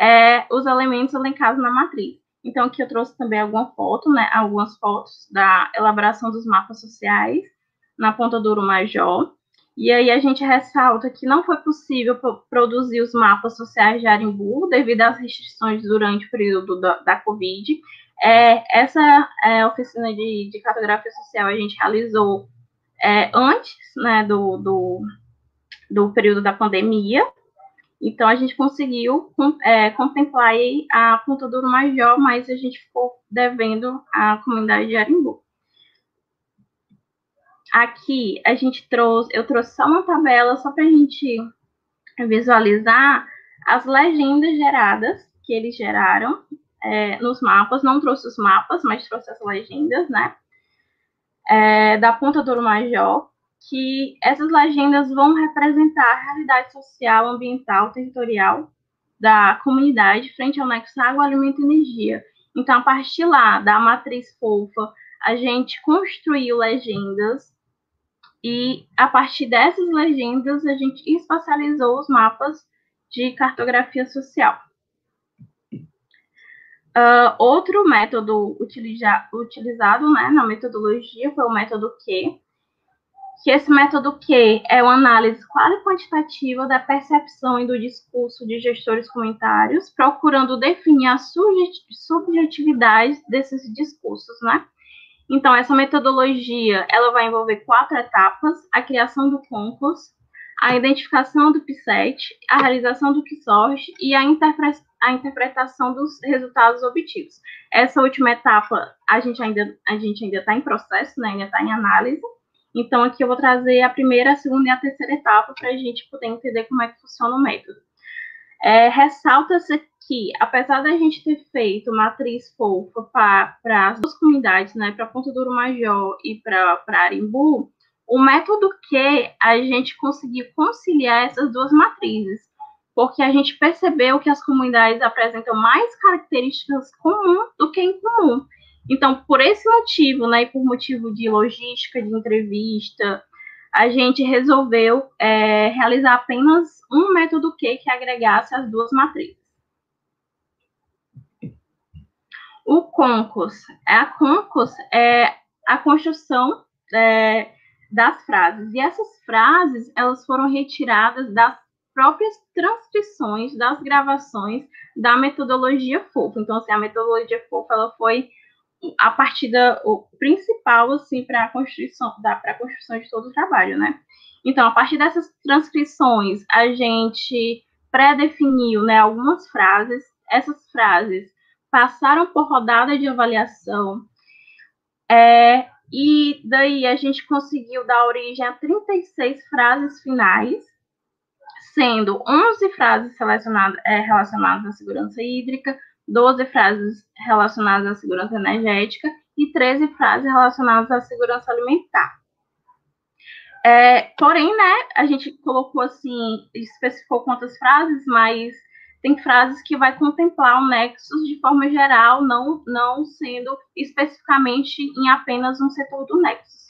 é, os elementos elencados na matriz. Então, aqui eu trouxe também alguma foto, né, algumas fotos da elaboração dos mapas sociais na Ponta do Urumajó, e aí a gente ressalta que não foi possível produzir os mapas sociais de Arimbu devido às restrições durante o período da, da Covid. É, essa é, oficina de, de, cartografia social a gente realizou é, antes né, do, do, do, período da pandemia. Então a gente conseguiu é, contemplar a Ponta do Major, mas a gente ficou devendo a comunidade de Arimbu. Aqui a gente trouxe, eu trouxe só uma tabela só para a gente visualizar as legendas geradas que eles geraram é, nos mapas. Não trouxe os mapas, mas trouxe as legendas, né? É, da Ponta do Major, que essas legendas vão representar a realidade social, ambiental, territorial da comunidade frente ao nexo água, alimento e energia. Então, a partir lá da matriz fofa, a gente construiu legendas e a partir dessas legendas a gente espacializou os mapas de cartografia social. Uh, outro método utiliza, utilizado né, na metodologia foi o método Q, que esse método Q é uma análise qual quantitativa da percepção e do discurso de gestores comunitários, procurando definir a subjetividade desses discursos, né? Então, essa metodologia, ela vai envolver quatro etapas, a criação do concurso, a identificação do PSET, a realização do QSORT e a, interpre a interpretação dos resultados obtidos. Essa última etapa, a gente ainda a gente ainda está em processo, né? ainda está em análise, então, aqui eu vou trazer a primeira, a segunda e a terceira etapa para a gente poder entender como é que funciona o método. É, Ressalta-se que, apesar da gente ter feito matriz fofa para as duas comunidades, né, para Ponto Duro Major e para Arimbu, o método que a gente conseguiu conciliar essas duas matrizes, porque a gente percebeu que as comunidades apresentam mais características comuns do que em comum. Então, por esse motivo, né, e por motivo de logística, de entrevista, a gente resolveu é, realizar apenas um método Q que agregasse as duas matrizes. O concos. A concos é a construção é, das frases. E essas frases, elas foram retiradas das próprias transcrições das gravações da metodologia FOFA. Então, assim, a metodologia FOFA, ela foi a partida o principal assim para a construção da para construção de todo o trabalho, né? Então, a partir dessas transcrições, a gente pré-definiu, né, algumas frases. Essas frases passaram por rodada de avaliação. É, e daí a gente conseguiu dar origem a 36 frases finais, sendo 11 frases relacionadas, é, relacionadas à segurança hídrica, 12 frases relacionadas à segurança energética e 13 frases relacionadas à segurança alimentar. É, porém, né, a gente colocou assim, especificou quantas frases, mas tem frases que vai contemplar o nexus de forma geral, não, não sendo especificamente em apenas um setor do nexus.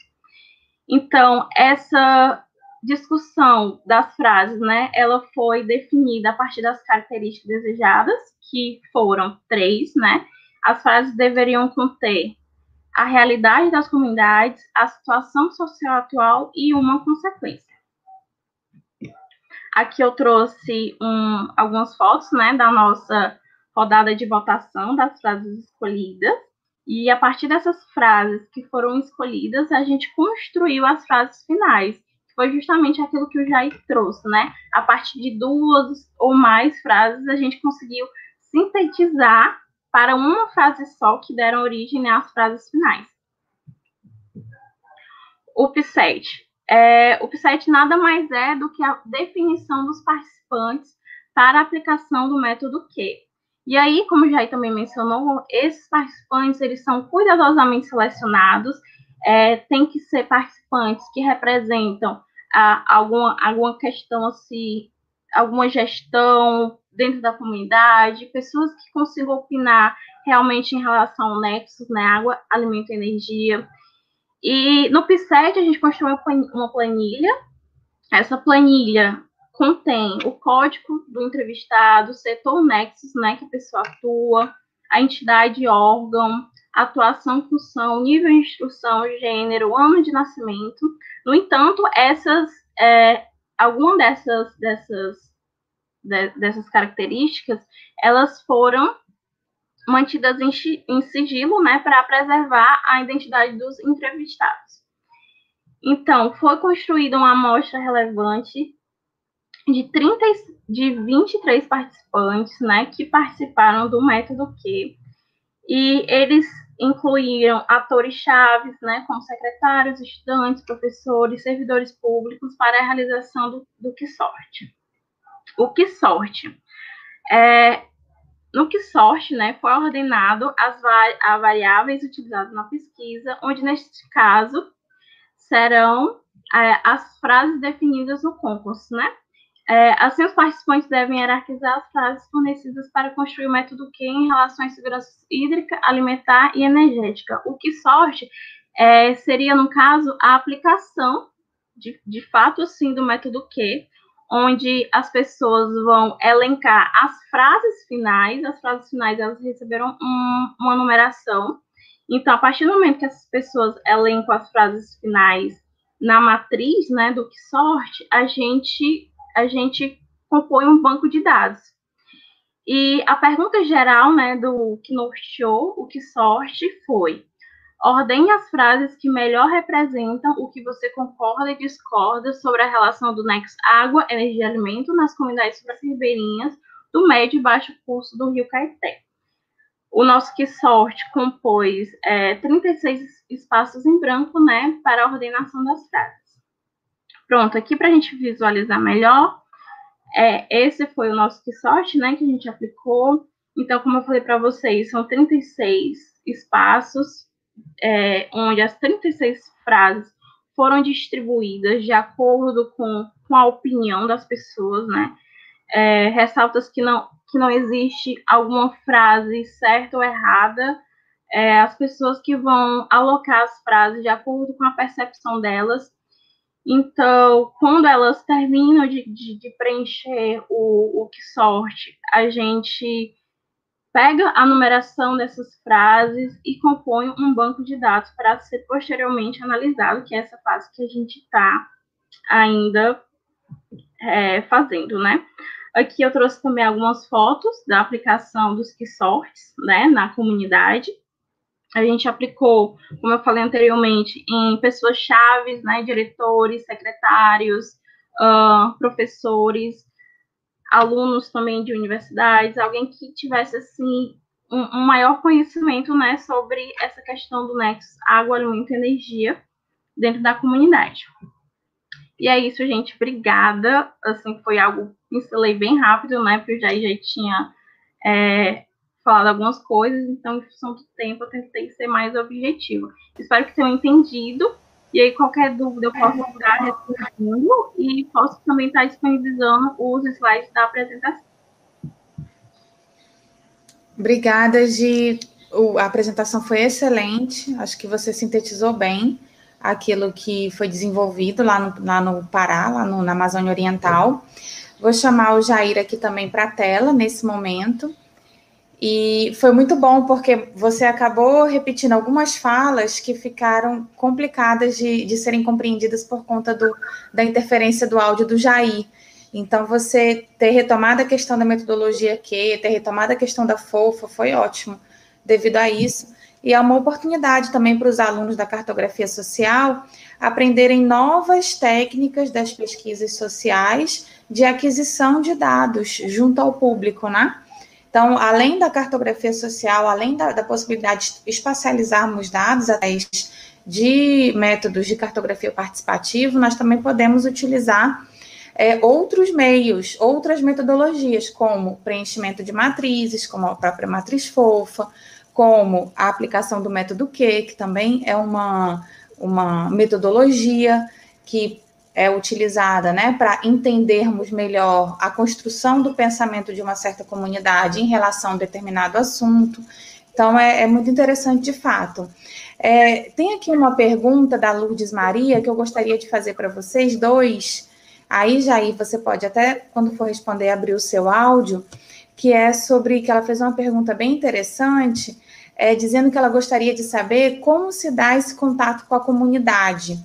Então, essa discussão das frases, né, ela foi definida a partir das características desejadas, que foram três, né? As frases deveriam conter a realidade das comunidades, a situação social atual e uma consequência. Aqui eu trouxe um, algumas fotos, né, da nossa rodada de votação das frases escolhidas. E a partir dessas frases que foram escolhidas, a gente construiu as frases finais, foi justamente aquilo que o Jair trouxe, né? A partir de duas ou mais frases, a gente conseguiu sintetizar para uma frase só que deram origem às frases finais. O PSET. É, o PSET nada mais é do que a definição dos participantes para a aplicação do método Q. E aí, como o Jair também mencionou, esses participantes eles são cuidadosamente selecionados, é, tem que ser participantes que representam ah, alguma, alguma questão assim, alguma gestão dentro da comunidade, pessoas que consigam opinar realmente em relação ao nexo, né, água, alimento e energia. E no PSET a gente construiu uma planilha. Essa planilha contém o código do entrevistado, setor nexus, né, que a pessoa atua, a entidade, órgão, atuação, função, nível de instrução, gênero, ano de nascimento. No entanto, essas, é, alguma dessas, dessas, de, dessas características, elas foram mantidas em, em sigilo, né, para preservar a identidade dos entrevistados. Então, foi construída uma amostra relevante de 30, de 23 participantes, né, que participaram do método Q, e eles incluíram atores chaves, né, como secretários, estudantes, professores, servidores públicos para a realização do, do que sorte. O que sorte? É, no que sorte, né, foi ordenado as a variáveis utilizadas na pesquisa, onde neste caso serão é, as frases definidas no concurso, né? É, assim, os participantes devem hierarquizar as frases fornecidas para construir o método Q em relação à segurança hídrica, alimentar e energética. O que sorte é, seria, no caso, a aplicação de, de fato, sim, do método Q, onde as pessoas vão elencar as frases finais, as frases finais elas receberam um, uma numeração. Então, a partir do momento que essas pessoas elencam as frases finais na matriz, né, do que sorte, a gente a gente compõe um banco de dados. E a pergunta geral, né, do que norteou o que sorte foi: Ordene as frases que melhor representam o que você concorda e discorda sobre a relação do nexo água, energia e alimento nas comunidades ribeirinhas do médio e baixo curso do Rio Caeté. O nosso Que Sorte compôs é, 36 espaços em branco né, para a ordenação das frases. Pronto, aqui para a gente visualizar melhor, é, esse foi o nosso Que Sorte né, que a gente aplicou. Então, como eu falei para vocês, são 36 espaços é, onde as 36 frases foram distribuídas de acordo com, com a opinião das pessoas, né? É, ressaltas que não, que não existe alguma frase certa ou errada, é, as pessoas que vão alocar as frases de acordo com a percepção delas. Então, quando elas terminam de, de, de preencher o, o que sorte, a gente pega a numeração dessas frases e compõe um banco de dados para ser posteriormente analisado, que é essa fase que a gente está ainda é, fazendo, né? Aqui eu trouxe também algumas fotos da aplicação dos Quisortes, né, na comunidade. A gente aplicou, como eu falei anteriormente, em pessoas chaves, né, diretores, secretários, uh, professores, alunos também de universidades, alguém que tivesse assim um, um, maior conhecimento, né, sobre essa questão do nexo água, alimento e energia dentro da comunidade. E é isso, gente. Obrigada. Assim, foi algo pincelei bem rápido, né, porque eu já, já tinha é, falado algumas coisas, então, em função do tempo, eu tentei ser mais objetivo. Espero que tenham entendido. E aí, qualquer dúvida, eu posso estar respondendo e posso também estar disponibilizando os slides da apresentação. Obrigada, Gi. a apresentação foi excelente. Acho que você sintetizou bem aquilo que foi desenvolvido lá no, lá no Pará, lá no, na Amazônia Oriental. Vou chamar o Jair aqui também para a tela nesse momento. E foi muito bom porque você acabou repetindo algumas falas que ficaram complicadas de, de serem compreendidas por conta do, da interferência do áudio do Jair. Então, você ter retomado a questão da metodologia Q, ter retomado a questão da FOFA, foi ótimo devido a isso. E é uma oportunidade também para os alunos da cartografia social aprenderem novas técnicas das pesquisas sociais de aquisição de dados junto ao público, né? Então, além da cartografia social, além da, da possibilidade de espacializarmos dados através de métodos de cartografia participativa, nós também podemos utilizar é, outros meios, outras metodologias, como preenchimento de matrizes, como a própria matriz fofa, como a aplicação do método Q, que também é uma, uma metodologia que é utilizada né, para entendermos melhor a construção do pensamento de uma certa comunidade em relação a um determinado assunto. Então, é, é muito interessante de fato. É, tem aqui uma pergunta da Lourdes Maria que eu gostaria de fazer para vocês dois. Aí, Jair, você pode até, quando for responder, abrir o seu áudio, que é sobre que ela fez uma pergunta bem interessante, é, dizendo que ela gostaria de saber como se dá esse contato com a comunidade.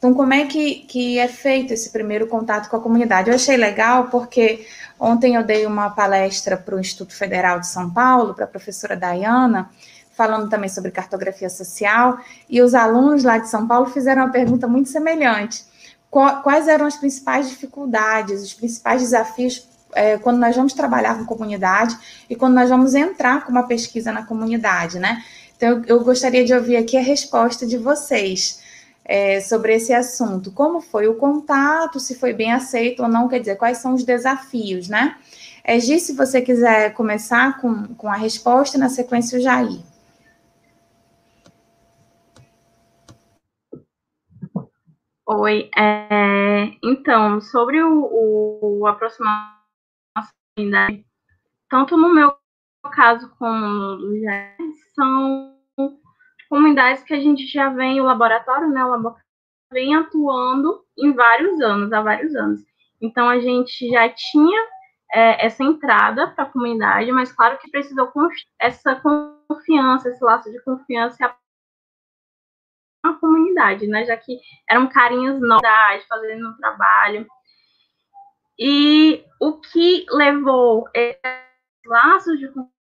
Então, como é que, que é feito esse primeiro contato com a comunidade? Eu achei legal porque ontem eu dei uma palestra para o Instituto Federal de São Paulo, para a professora Dayana, falando também sobre cartografia social, e os alunos lá de São Paulo fizeram uma pergunta muito semelhante. Quais eram as principais dificuldades, os principais desafios é, quando nós vamos trabalhar com comunidade e quando nós vamos entrar com uma pesquisa na comunidade, né? Então, eu, eu gostaria de ouvir aqui a resposta de vocês é, sobre esse assunto. Como foi o contato, se foi bem aceito ou não, quer dizer, quais são os desafios, né? É, Gi, se você quiser começar com, com a resposta, na sequência o Jair. Oi, é, então, sobre o, o aproximação tanto no meu caso como no são comunidades que a gente já vem, o laboratório, né, o laboratório vem atuando em vários anos, há vários anos. Então, a gente já tinha é, essa entrada para a comunidade, mas claro que precisou essa confiança, esse laço de confiança a comunidade, né? Já que eram carinhas novas, fazendo um trabalho. E o que levou esses laços de confiança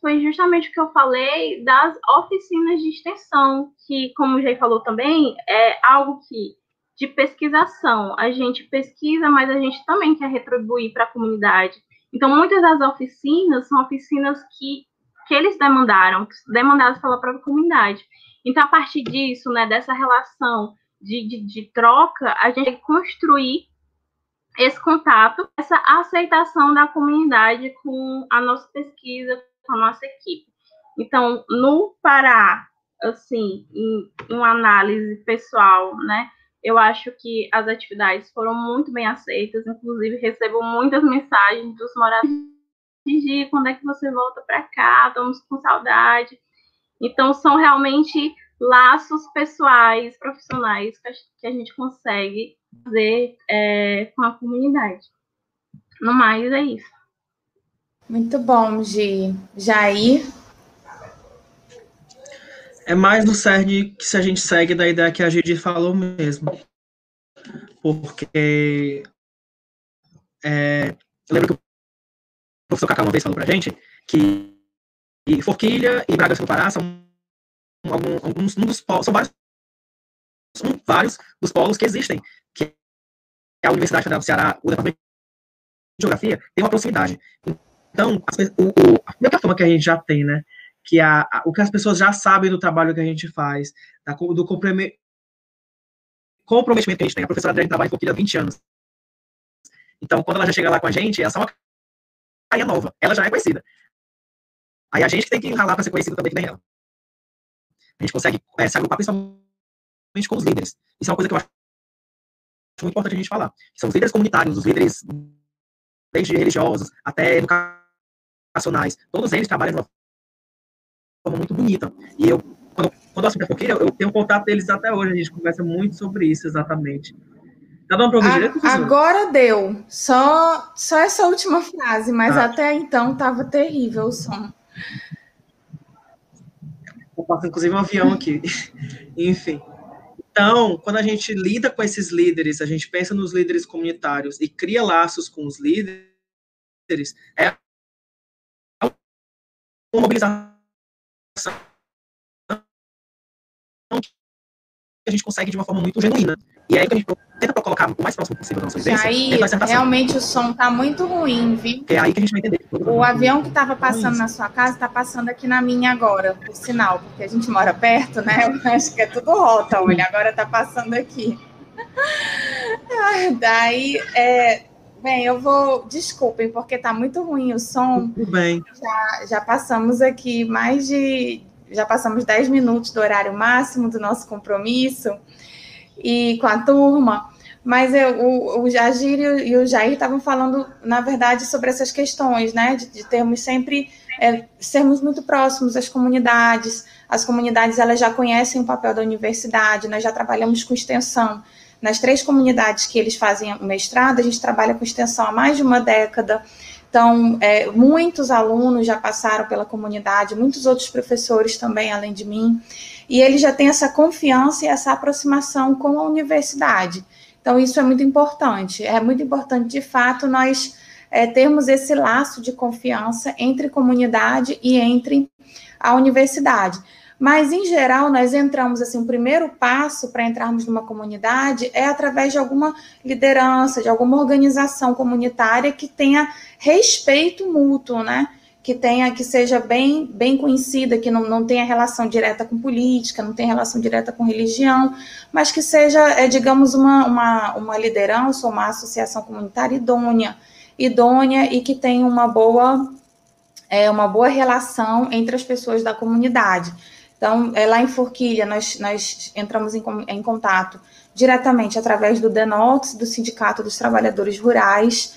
foi justamente o que eu falei das oficinas de extensão, que, como o Jay falou também, é algo que de pesquisação. A gente pesquisa, mas a gente também quer retribuir para a comunidade. Então, muitas das oficinas são oficinas que, que eles demandaram, demandadas pela própria comunidade. Então, a partir disso, né, dessa relação de, de, de troca, a gente tem que construir esse contato, essa aceitação da comunidade com a nossa pesquisa, com a nossa equipe. Então, no Pará, assim, em, uma análise pessoal, né, eu acho que as atividades foram muito bem aceitas, inclusive recebo muitas mensagens dos moradores de quando é que você volta para cá, estamos com saudade. Então, são realmente laços pessoais, profissionais que a gente consegue fazer é, com a comunidade. No mais, é isso. Muito bom, Gi. Jair? é mais no CERN que se a gente segue da ideia que a Gigi falou mesmo. Porque é, eu lembro que o professor Cacá uma vez falou pra gente que Forquilha e Braga do Pará são alguns, um dos polos, são vários, são vários dos polos que existem, que é a Universidade Federal do Ceará, o Departamento de Geografia, tem uma proximidade. Então, as, o, o, a primeira forma que a gente já tem, né, que a, a, o que as pessoas já sabem do trabalho que a gente faz, da, do comprometimento que a gente tem. A professora Adriane trabalha em há 20 anos. Então, quando ela já chega lá com a gente, é só uma caia nova. Ela já é conhecida. Aí a gente tem que ralar para ser conhecido também que nem ela. A gente consegue é, se agrupar principalmente com os líderes. Isso é uma coisa que eu acho muito importante a gente falar. São os líderes comunitários, os líderes desde religiosos até educacionais. Todos eles trabalham de uma forma muito bonita. E eu, quando, quando eu assumi a eu tenho contato deles até hoje, a gente conversa muito sobre isso, exatamente. Tá dando ouvir direito? Agora deu. Só, só essa última frase, mas ah. até então tava terrível o som. Eu passo, inclusive, um avião aqui. (laughs) Enfim. Então, quando a gente lida com esses líderes, a gente pensa nos líderes comunitários e cria laços com os líderes, é uma mobilização que a gente consegue de uma forma muito genuína. E é aí que a gente tenta colocar o mais próximo possível da nossa vivência. Aí, realmente o som tá muito ruim, viu? É aí que a gente vai entender. O avião que estava passando na sua casa está passando aqui na minha agora, por sinal, porque a gente mora perto, né? Eu acho que é tudo rota, olha, agora está passando aqui. (laughs) Daí, é, bem, eu vou, desculpem, porque tá muito ruim o som. Tudo bem. Já, já passamos aqui mais de já passamos 10 minutos do horário máximo do nosso compromisso e com a turma, mas eu, o, o Jagir e o Jair estavam falando, na verdade, sobre essas questões, né, de, de termos sempre, é, sermos muito próximos das comunidades, as comunidades elas já conhecem o papel da universidade, nós já trabalhamos com extensão, nas três comunidades que eles fazem o mestrado, a gente trabalha com extensão há mais de uma década, então, é, muitos alunos já passaram pela comunidade, muitos outros professores também, além de mim, e eles já têm essa confiança e essa aproximação com a universidade. Então, isso é muito importante. É muito importante, de fato, nós é, termos esse laço de confiança entre comunidade e entre a universidade. Mas, em geral, nós entramos, assim, o primeiro passo para entrarmos numa comunidade é através de alguma liderança, de alguma organização comunitária que tenha respeito mútuo, né? Que tenha, que seja bem, bem conhecida, que não, não tenha relação direta com política, não tenha relação direta com religião, mas que seja, é, digamos, uma, uma, uma liderança uma associação comunitária idônea, idônea e que tenha uma boa, é, uma boa relação entre as pessoas da comunidade Então, é, lá em Forquilha, nós, nós entramos em, em contato diretamente através do DENOTS, do Sindicato dos Trabalhadores Rurais,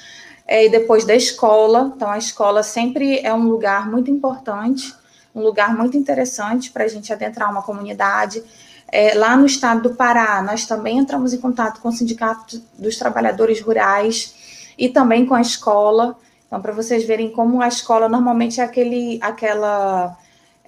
é, e depois da escola. Então, a escola sempre é um lugar muito importante, um lugar muito interessante para a gente adentrar uma comunidade. É, lá no estado do Pará, nós também entramos em contato com o Sindicato dos Trabalhadores Rurais e também com a escola. Então, para vocês verem como a escola normalmente é aquele, aquela,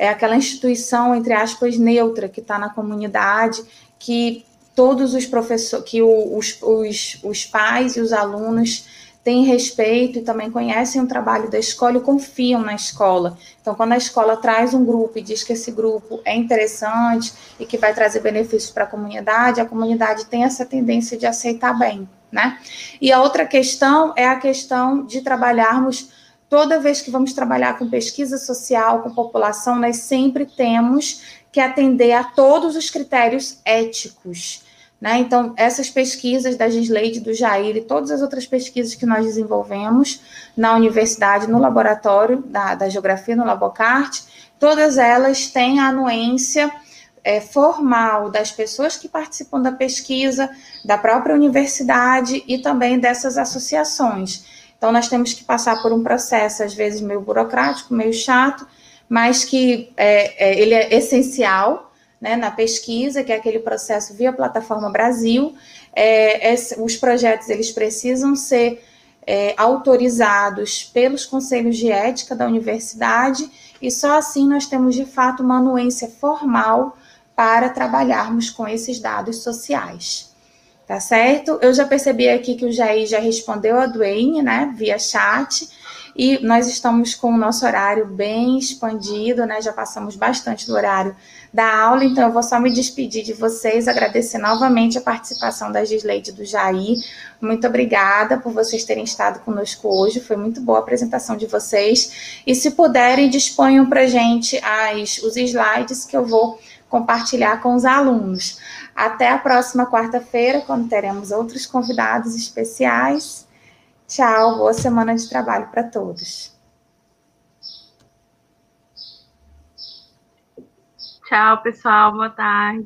é aquela instituição, entre aspas, neutra que está na comunidade, que todos os professores, que os, os, os pais e os alunos têm respeito e também conhecem o trabalho da escola e confiam na escola. Então, quando a escola traz um grupo e diz que esse grupo é interessante e que vai trazer benefícios para a comunidade, a comunidade tem essa tendência de aceitar bem, né? E a outra questão é a questão de trabalharmos toda vez que vamos trabalhar com pesquisa social, com população, nós sempre temos que atender a todos os critérios éticos. Né? Então, essas pesquisas da Gisleide, do Jair e todas as outras pesquisas que nós desenvolvemos na universidade, no laboratório da, da Geografia, no Labocart, todas elas têm a anuência é, formal das pessoas que participam da pesquisa, da própria universidade e também dessas associações. Então, nós temos que passar por um processo, às vezes, meio burocrático, meio chato, mas que é, é, ele é essencial né, na pesquisa, que é aquele processo via plataforma Brasil. É, os projetos eles precisam ser é, autorizados pelos conselhos de ética da universidade e só assim nós temos de fato uma anuência formal para trabalharmos com esses dados sociais. Tá certo? Eu já percebi aqui que o Jair já respondeu a Duane, né, via chat. E nós estamos com o nosso horário bem expandido, né? Já passamos bastante do horário da aula, então eu vou só me despedir de vocês, agradecer novamente a participação da Gisleide do Jair. Muito obrigada por vocês terem estado conosco hoje, foi muito boa a apresentação de vocês. E se puderem, disponham para gente as, os slides que eu vou compartilhar com os alunos. Até a próxima quarta-feira, quando teremos outros convidados especiais. Tchau, boa semana de trabalho para todos. Tchau, pessoal, boa tarde.